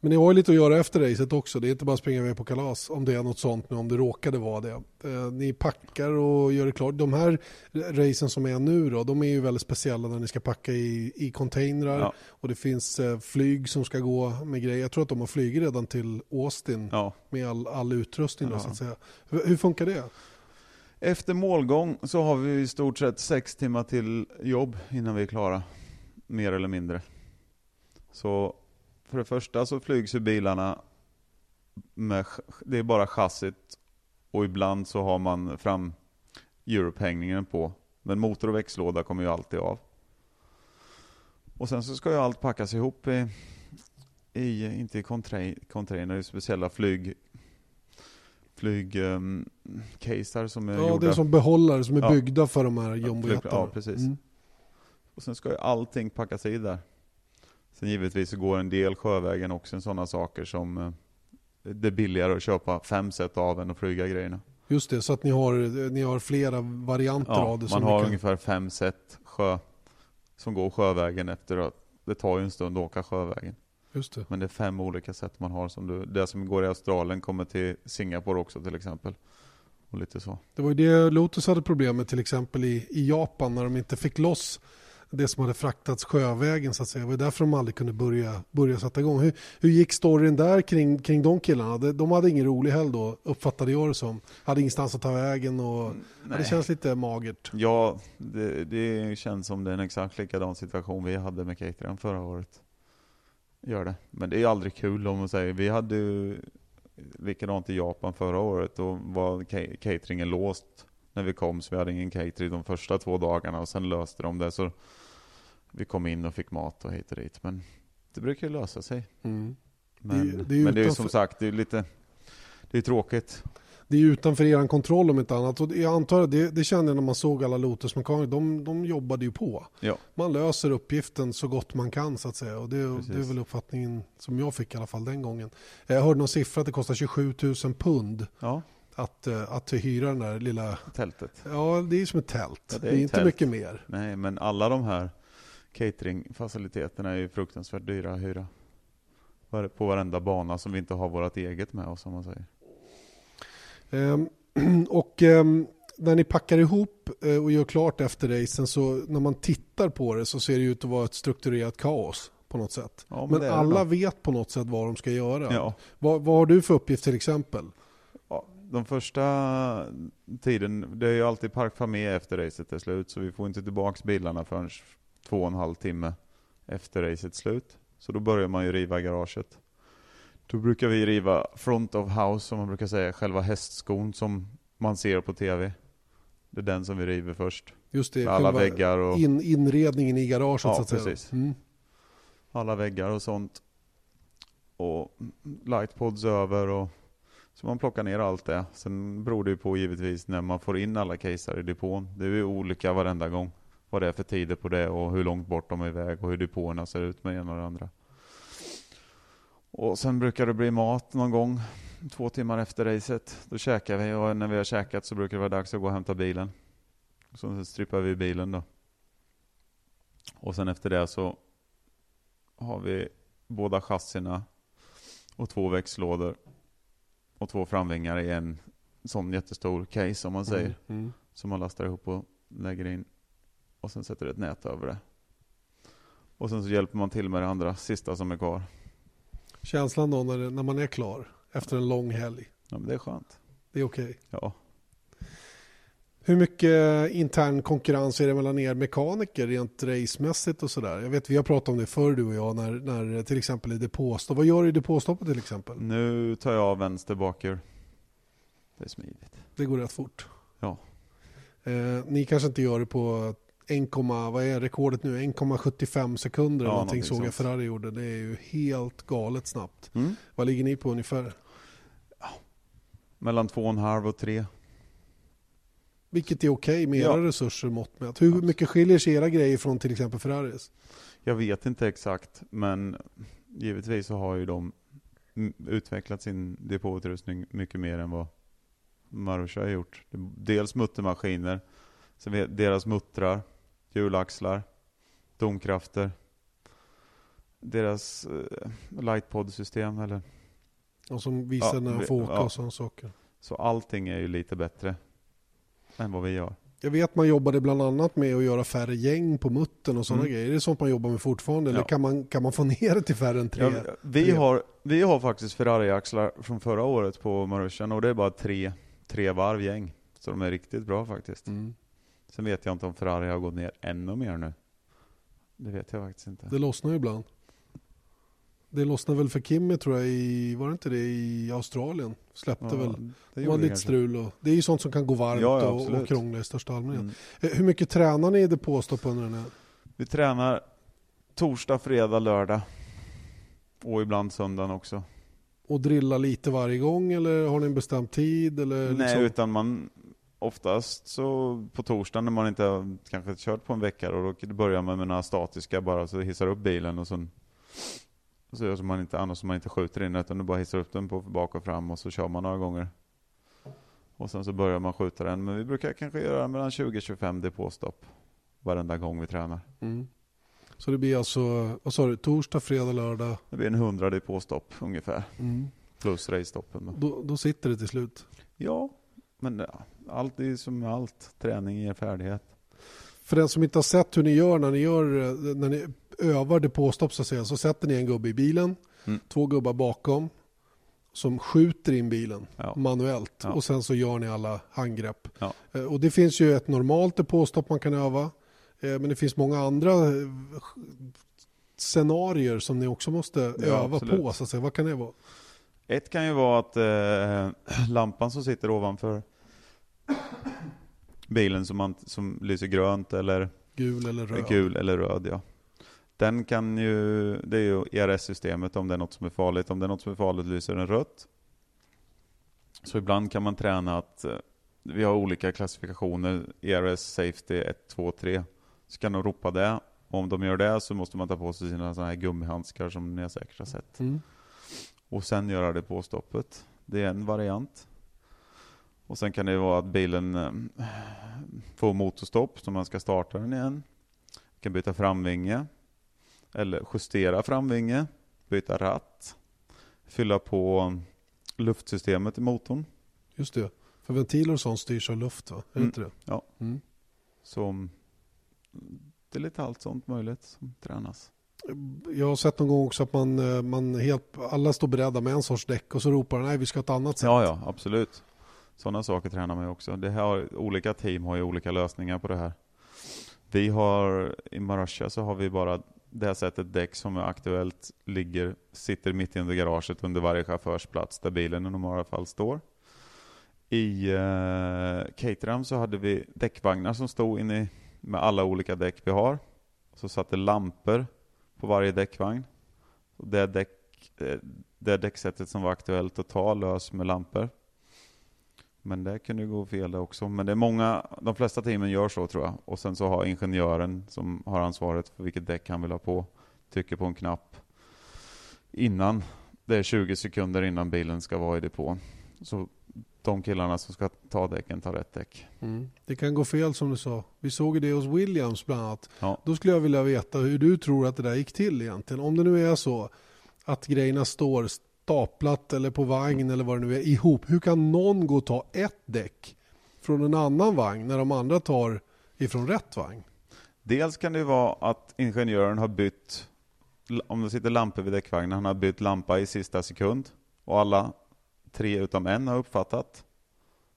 Men ni har ju lite att göra efter racet också. Det är inte bara att springa iväg på kalas om det är något sånt nu, om det råkade vara det. Eh, ni packar och gör det klart. De här racen som är nu då, de är ju väldigt speciella när ni ska packa i, i containrar Ja. och det finns eh, flyg som ska gå med grejer. Jag tror att de har flugit redan till Austin Ja. med all, all utrustning då, Ja. så att säga. Hur, hur funkar det? Efter målgång så har vi i stort sett sex timmar till jobb innan vi är klara. Mer eller mindre. Så för det första så flygs ju bilarna med, det är bara chassit och ibland så har man fram Europe-hängningen på. Men motor och växellåda kommer ju alltid av. Och sen så ska ju allt packas ihop i, i inte i contra- container, i speciella flyg flyg um, casear som är Ja, gjorda det är som behållare som är Ja. byggda för de här Ja, jumbojettarna. ja, precis. Mm. Och sen ska ju allting packas i där. Sen givetvis så går en del sjövägen också, en sådana saker som eh, det är billigare att köpa fem set av än att flyga grejerna. Just det, så att ni har, ni har flera varianter Ja, av det. man har kan- ungefär fem set sjö som går sjövägen efter att det tar ju en stund att åka sjövägen. Just det. Men det är fem olika sätt man har. Som du, det som går i Australien kommer till Singapore också till exempel. Och lite så. Det var ju det Lotus hade problem med till exempel i, i Japan när de inte fick loss det som hade fraktats sjövägen så att säga. Det var därför de aldrig kunde börja, börja sätta igång. Hur, hur gick storyn där kring, kring de killarna? De, de hade ingen rolig helg då, uppfattade jag det som. Hade ingenstans att ta vägen och ja, det känns lite magert. Ja, det, det känns som det är en exakt likadan situation vi hade med caterern förra året. Gör det. Men det är aldrig kul om man säger. Vi hade ju likadant i Japan förra året. Då var ca- cateringen låst när vi kom. Så vi hade ingen catering de första två dagarna. Och sen löste de det. Så vi kom in och fick mat och hit och dit. Men det brukar ju lösa sig. Mm. Men Det- det, det är men det är ju utanför- som sagt, det är lite det är tråkigt. Det är utanför er kontroll om inte annat. Och jag antar att det, det kände jag när man såg alla Lotus-mekaniker. De, de jobbade ju på. Ja. Man löser uppgiften så gott man kan så att säga. Och det, det är väl uppfattningen som jag fick i alla fall den gången. Jag hörde någon siffra att det kostar 27 000 pund Ja, att, eh, att hyra den där lilla... tältet. Ja, det är som ett tält. Ja, det är, inte tält. mycket mer. Nej, men alla de här cateringfaciliteterna är ju fruktansvärt dyra att hyra. På varenda bana som vi inte har vårt eget med oss, som man säger. Ehm, och ehm, när ni packar ihop eh, och gör klart efter racen så när man tittar på det så ser det ut att vara ett strukturerat kaos på något sätt. Ja, men men alla vet på något sätt vad de ska göra. Ja. Vad, vad har du för uppgift till exempel? ja. De första tiden, det är ju alltid park med efter racet är slut, så vi får inte tillbaks bilarna förrän två och en halv timme efter racet slut. Så då börjar man ju riva garaget. Då brukar vi riva front of house, som man brukar säga, själva hästskon som man ser på TV. Det är den som vi river först. Just det, alla väggar och in, inredningen i garaget Ja, så att säga. precis. Mm. alla väggar och sånt. Och lightpods över och så man plockar ner allt det. Sen beror det ju på givetvis när man får in alla casear i depån. Det är ju olika varenda gång. Vad det är för tider på det och hur långt bort de är iväg och hur depåerna ser ut med det ena och det andra. Och sen brukar det bli mat någon gång, två timmar efter racet. Då käkar vi och när vi har käkat så brukar det vara dags att gå och hämta bilen. Så strippar vi bilen då. Och sen efter det så har vi båda chassina och två växellådor och två framvingar i en sån jättestor case om man säger. Mm. Mm. Som man lastar ihop och lägger in. Och sen sätter ett nät över det. Och sen så hjälper man till med det andra, sista som är kvar. Känslan då när, det- när man är klar efter en lång helg. Ja, men det är skönt. Det är okej. Ja. Hur mycket intern konkurrens är det mellan er mekaniker rent racemässigt och sådär? Jag vet vi har pratat om det förr du och jag när, när till exempel i depåstopp. Vad gör du i depåstoppet till exempel? Nu tar jag av vänster bakhjul. Det är smidigt. Det går rätt fort. Ja. Eh, ni kanske inte gör det på 1, vad är rekordet nu? 1,75 sekunder Ja, någonting såg jag. Ferrari gjorde. Det är ju helt galet snabbt. Mm. Vad ligger ni på ungefär? Mellan två och en halv och tre. Vilket är okej med Ja. era resurser mått mätt. Hur mycket skiljer sig era grejer från till exempel Ferraris? Jag vet inte exakt, men givetvis så har ju de utvecklat sin depåutrustning mycket mer än vad Marussia har gjort. Dels muttermaskiner, sen deras muttrar, hjulaxlar, domkrafter. deras eh, lightpod-system. Eller, Och som visar Ja, när vi- får åka ja. och sådana saker. så allting är ju lite bättre än vad vi gör. Jag vet man jobbade bland annat med att göra färre gäng på muttern och sådana Mm. grejer. Är det sånt man jobbar med fortfarande? Eller Ja. kan man, kan man få ner det till färre än tre? Ja, vi, tre. har, vi har faktiskt Ferrari-axlar från förra året på Marushan och det är bara tre, tre varv gäng. Så de är riktigt bra faktiskt. Mm. Sen vet jag inte om Ferrari har gått ner ännu mer nu. Det vet jag faktiskt inte. Det lossnar ju ibland. Det lossnade väl för Kimmy tror jag i, var det inte det i Australien? Släppte Ja, väl. det var lite kanske. strul och det är ju sånt som kan gå varmt Ja, ja, och, och krångla i största allmänhet. Mm. Eh, Hur mycket tränar ni i depåstopp under den här? Vi tränar torsdag, fredag, lördag. Och ibland söndagen också. Och drilla lite varje gång eller har ni en bestämd tid? Eller Nej, liksom? utan man oftast så på torsdagen när man inte har kanske kört på en vecka och då börjar man med några statiska bara så hissar upp bilen och sen så gör så man inte annars man inte skjuter in utan du bara hissar upp den på bak och fram och så kör man några gånger. Och sen så börjar man skjuta den. Men vi brukar kanske göra mellan 20-25 depåstopp varenda gång vi tränar. Mm. Så det blir alltså, vad sa du, torsdag, fredag, lördag? Det blir en 100 depåstopp ungefär. Mm. Plus racestoppen då. Då, då sitter det till slut. Ja, men ja, allt är som allt. Träning ger färdighet. För den som inte har sett hur ni gör när ni, gör, när ni övar depåstopp så att säga, så sätter ni en gubbe i bilen, Mm. två gubbar bakom som skjuter in bilen Ja. manuellt Ja. och sen så gör ni alla handgrepp. Ja. Eh, Och det finns ju ett normalt depåstopp man kan öva, eh, men det finns många andra eh, scenarier som ni också måste öva på. Så att säga. Vad kan det vara? Ett kan ju vara att eh, lampan som sitter ovanför bilen som, man, som lyser grönt eller Gul eller röd? gul eller röd. Ja. Den kan ju, det är ju ERS-systemet om det är något som är farligt. Om det är något som är farligt lyser den rött. Så ibland kan man träna att eh, vi har olika klassifikationer, ERS Safety 1, 2, 3. Så kan de ropa det. Och om de gör det så måste man ta på sig sina såna här gummihandskar som ni har säkert har sett. Mm. Och sen göra det på stoppet. Det är en variant. Och sen kan det vara att bilen eh, får motorstopp så man ska starta den igen. kan byta framvinge. Eller justera framvinge. Byta ratt. Fylla på luftsystemet i motorn. Just det. För ventiler och sånt styrs av luft va? Är Mm. inte det? Ja. Mm. Så det är lite allt sånt möjligt som tränas. Jag har sett någon gång också att man, eh, man helt, alla står beredda med en sorts däck och så ropar de nej vi ska ha ett annat sätt. Ja, ja, absolut. Sådana saker tränar man ju också. Det här, olika team har ju olika lösningar på det här. Vi har, i Marussia så har vi bara det här sättet däck som är aktuellt, ligger, sitter mitt under garaget under varje chaufförsplats där bilen i normala fall står. I eh, Caterham så hade vi däckvagnar som stod inne med alla olika däck vi har. Så satt det lampor på varje däckvagn. Det, däck, eh, det däcksättet som var aktuellt att ta lös med lampor. Men det kunde ju gå fel det också. Men det är många, de flesta teamen gör så tror jag. Och sen så har ingenjören som har ansvaret för vilket däck han vill ha på, trycker på en knapp innan. Det är 20 sekunder innan bilen ska vara i depån. Så de killarna som ska ta däcken tar rätt däck. Mm. Det kan gå fel som du sa. Vi såg det hos Williams bland annat. Ja. Då skulle jag vilja veta hur du tror att det där gick till egentligen. Om det nu är så att grejerna står staplat eller på vagn eller vad det nu är ihop. Hur kan någon gå och ta ett däck från en annan vagn när de andra tar ifrån rätt vagn? Dels kan det vara att ingenjören har bytt, om det sitter lampor vid däckvagnen, han har bytt lampa i sista sekund och alla tre utom en har uppfattat.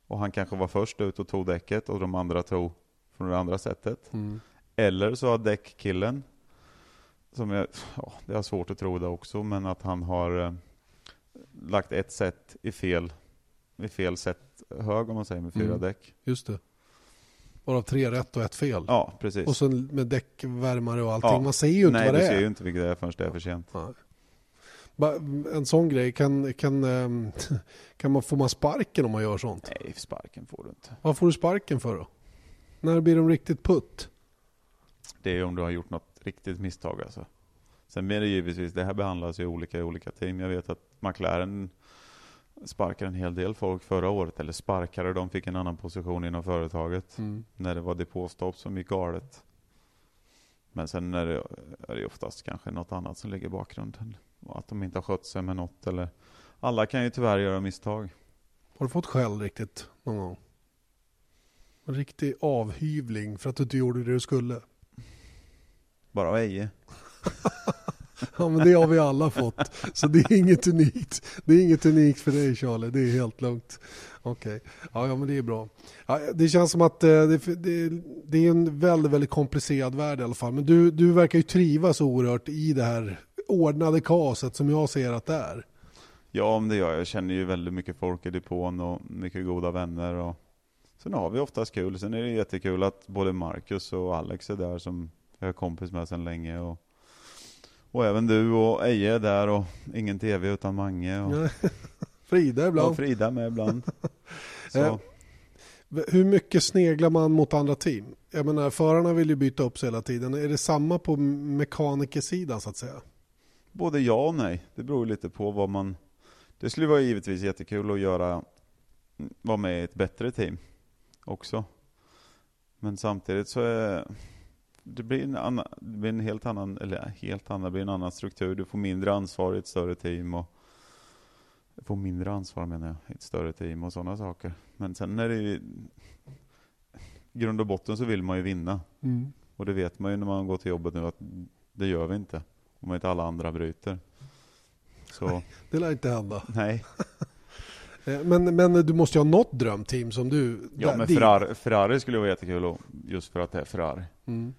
Och han kanske var först ut och tog däcket och de andra tog från det andra sättet. Eller så har däckkillen, som är, ja, det är svårt att tro det också, men att han har eh, lagt ett set i fel, i fel set hög om man säger med fyra Mm. däck. Just det. Varav tre rätt och ett fel. Ja, precis. Och sen med däckvärmare och allting. Ja. Man ser ju inte Nej, vad du det ser är. ju inte vilket det är förrän det är för sent. Nej. En sån grej, kan, kan, ehm, kan man, får man sparken om man gör sånt? Nej, sparken får du inte. Vad får du sparken för då? När blir de riktigt putt? Det är om du har gjort något riktigt misstag alltså. Sen blir det givetvis, det här behandlas ju olika i olika team. Jag vet att McLaren sparkade en hel del folk förra året, eller sparkade, de fick en annan position inom företaget. När det var depåstopp som gick galet. Men sen är det, är det oftast kanske något annat som ligger i bakgrunden. Att de inte har skött sig med något eller alla kan ju tyvärr göra misstag. Har du fått skäll riktigt någon gång? En riktig avhyvling för att du inte gjorde det du skulle. Bara av Eje. Ja men det har vi alla fått. Så det är inget unikt. Det är inget unikt för dig Charlie, det är helt lugnt. Okej, okay. ja, ja men det är bra. Ja, det känns som att eh, det, det, det, är en väldigt, väldigt komplicerad värld i alla fall. Men du, du verkar ju trivas oerhört i det här ordnade kaoset som jag ser att det är. Ja, men det gör jag. Jag känner ju väldigt mycket folk i depån och mycket goda vänner. Och sen har vi oftast kul. Sen är det jättekul att både Marcus och Alex är där som jag är kompis med sedan länge. Och, och även du och Eje är där och ingen TV utan Mange. Och, Frida ibland. Och Frida med ibland. Eh, hur mycket sneglar man mot andra team? Jag menar, förarna vill ju byta upp sig hela tiden. Är det samma på mekanikersidan så att säga? Både ja och nej. Det beror lite på vad man... Det skulle vara givetvis jättekul att göra, vara med i ett bättre team också. Men samtidigt så är det blir en, annan, det blir en helt annan, eller helt annan, det blir en annan struktur. Du får mindre ansvar i ett större team och får mindre ansvar menar jag, i ett större team och sådana saker. Men sen är det ju, grund och botten så vill man ju vinna. Mm. Och det vet man ju när man går till jobbet nu att det gör vi inte. Om inte alla andra bryter. Så. Det lär inte hända. Nej. Eh, men, men du måste ju ha något drömteam som du... Ja, men Ferrari, Ferrari skulle vara jättekul just för att det är Ferrari. Mm.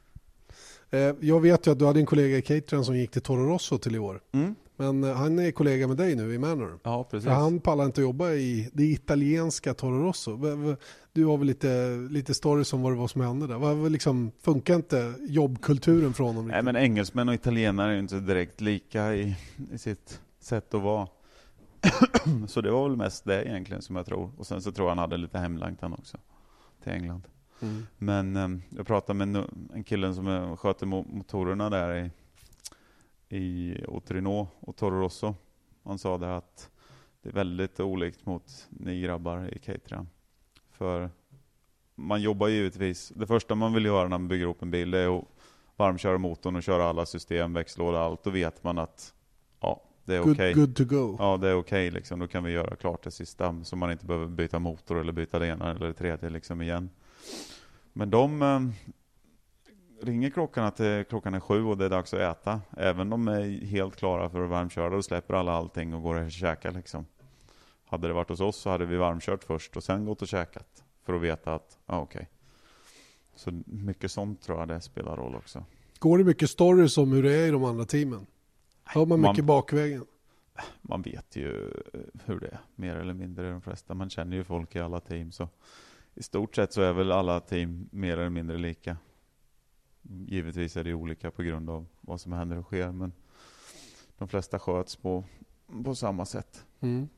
Eh, jag vet ju att du hade en kollega i catering som gick till Toro Rosso till i år. Mm. Men eh, han är kollega med dig nu i Manor. Ja, precis. För han pallar inte att jobba i det italienska Toro Rosso. Du har väl lite, lite stories om vad det var som hände där. Vad, liksom, funkar inte jobbkulturen från honom? Nej, men engelsmän och italienare är ju inte direkt lika i, i sitt sätt att vara. så det var väl mest det egentligen som jag tror. Och sen så tror jag han hade lite hemlängtan också till England. Mm. Men um, jag pratade med en kille som sköter motorerna där i, i Otrino och Toro Rosso. Han sa det att det är väldigt olikt mot ni grabbar i caterern. För man jobbar givetvis, det första man vill göra när man bygger upp en bil är att varmköra motorn och köra alla system, växellåda, allt. Då vet man att ja, det är okej. Okay. Good, to go. Ja, det är okej okay, liksom. Då kan vi göra klart det sista så man inte behöver byta motor eller byta det ena eller det tredje liksom igen. Men de eh, ringer klockan att klockan är sju och det är dags att äta. Även om de är helt klara för att varmköra, då släpper alla allting och går och käkar liksom. Hade det varit hos oss så hade vi varmkört först och sen gått och käkat. För att veta att, ja ah, okej. Okay. Så mycket sånt tror jag det spelar roll också. Går det mycket stories om hur det är i de andra teamen? Hör man mycket man, bakvägen? Man vet ju hur det är, mer eller mindre de flesta. Man känner ju folk i alla team. Så i stort sett så är väl alla team mer eller mindre lika. Givetvis är det olika på grund av vad som händer och sker, men de flesta sköts på, på samma sätt. Mm.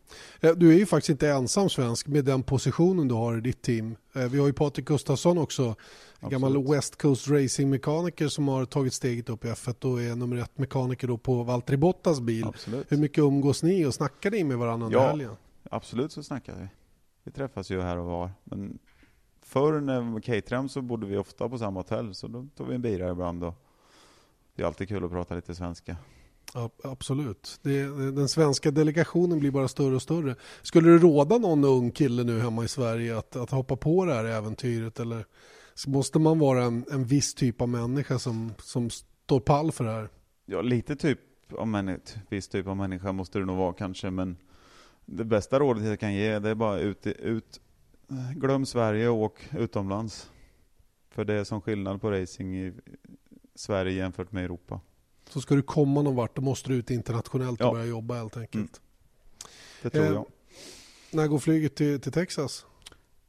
Eh, du är ju faktiskt inte ensam svensk med den positionen du har i ditt team. Eh, vi har ju Patrik Gustafsson också, en gammal West Coast Racing-mekaniker som har tagit steget upp i F1 och är nummer ett mekaniker då på Valtteri Bottas bil. Absolut. Hur mycket umgås ni och snackar ni med varandra under ja, helgen? Absolut så snackar vi. Vi träffas ju här och var. Men förr när caterham så bodde vi ofta på samma hotell, så då tog vi en bira ibland. Och det är alltid kul att prata lite svenska. Ja, absolut. Det, den svenska delegationen blir bara större och större. Skulle det råda någon ung kille nu hemma i Sverige att, att hoppa på det här äventyret? Eller måste man vara en, en viss typ av människa som, som står pall för det här? Ja, lite typ av människa, typ, viss typ av människa måste det nog vara kanske. Men det bästa rådet jag kan ge det är bara ut, ut glöm Sverige och åk utomlands. För det är som skillnad på racing i Sverige jämfört med Europa. Så ska du komma någon vart, då måste du ut internationellt och ja. börja jobba helt enkelt. Mm. Det tror eh, jag. När går flyget till, till Texas?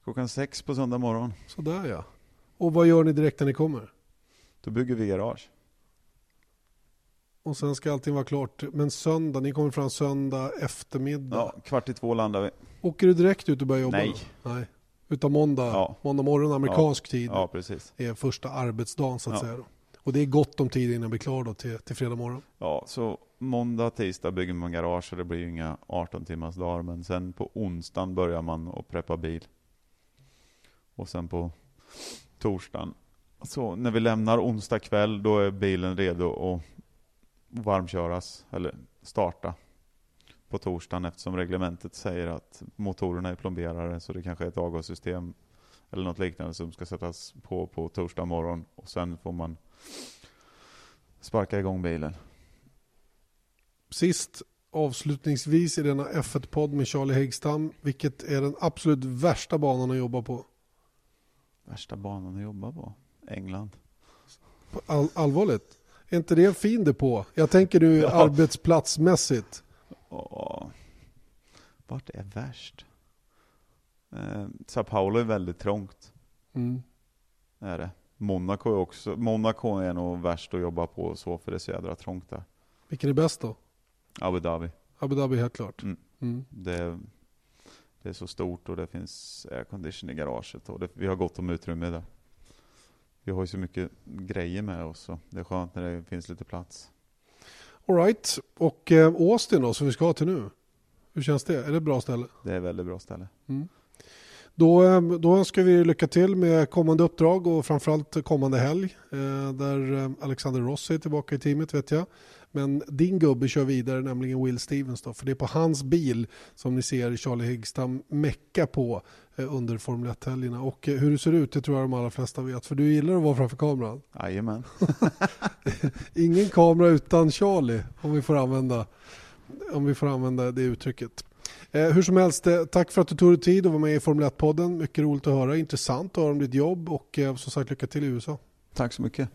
Klockan sex på söndag morgon. Sådär ja. Och vad gör ni direkt när ni kommer? Då bygger vi garage. Och sen ska allting vara klart. Men söndag, ni kommer fram söndag eftermiddag? Ja, kvart i två landar vi. Åker du direkt ut och börjar jobba? Nej. Nej. Utan måndag, ja. måndag morgon amerikansk ja. tid ja, precis. är första arbetsdagen så att säga. Då. Och det är gott om tid innan jag blir klar då till, till fredag morgon? Ja, så måndag, tisdag bygger man garage och det blir ju inga 18 timmars dagar. Men sen på onsdagen börjar man att preppa bil. Och sen på torsdagen Så när vi lämnar onsdag kväll, då är bilen redo att varmköras, eller starta på torsdagen eftersom reglementet säger att motorerna är plomberade så det kanske är ett avgassystem eller något liknande som ska sättas på på torsdag morgon och sen får man sparka igång bilen. Sist avslutningsvis i denna F1-podd med Charlie Häggstam, vilket är den absolut värsta banan att jobba på? Värsta banan att jobba på? England. All, allvarligt? Är inte det en fin depå? Jag tänker nu Ja. arbetsplatsmässigt. Åh, vart är värst? Eh, Sao Paulo är väldigt trångt. Mm. Är det. Monaco är också, Monaco är nog värst att jobba på så för det är så jädra trångt där. Vilken är bäst då? Abu Dhabi. Abu Dhabi helt klart. Mm. Mm. Det, det är så stort och det finns aircondition i garaget och det, vi har gott om utrymme där. Vi har ju så mycket grejer med oss så det är skönt när det finns lite plats. All right. Och eh, Austin då, som vi ska till nu. Hur känns det? Är det ett bra ställe? Det är ett väldigt bra ställe. Då, då önskar vi lycka till med kommande uppdrag och framförallt kommande helg. Eh, där eh, Alexander Rossi är tillbaka i teamet vet jag. Men din gubbe kör vidare, nämligen Will Stevens. Då, för det är på hans bil som ni ser Charlie Higgstam mecka på eh, under Formel 1-helgerna. Och hur det ser ut, det tror jag de allra flesta vet. För du gillar att vara framför kameran. Jajamän. Ingen kamera utan Charlie, om vi får använda, om vi får använda det uttrycket. Eh, hur som helst, eh, tack för att du tog dig tid att vara med i Formel 1-podden. Mycket roligt att höra, intressant att höra om ditt jobb och eh, som sagt lycka till i USA. Tack så mycket.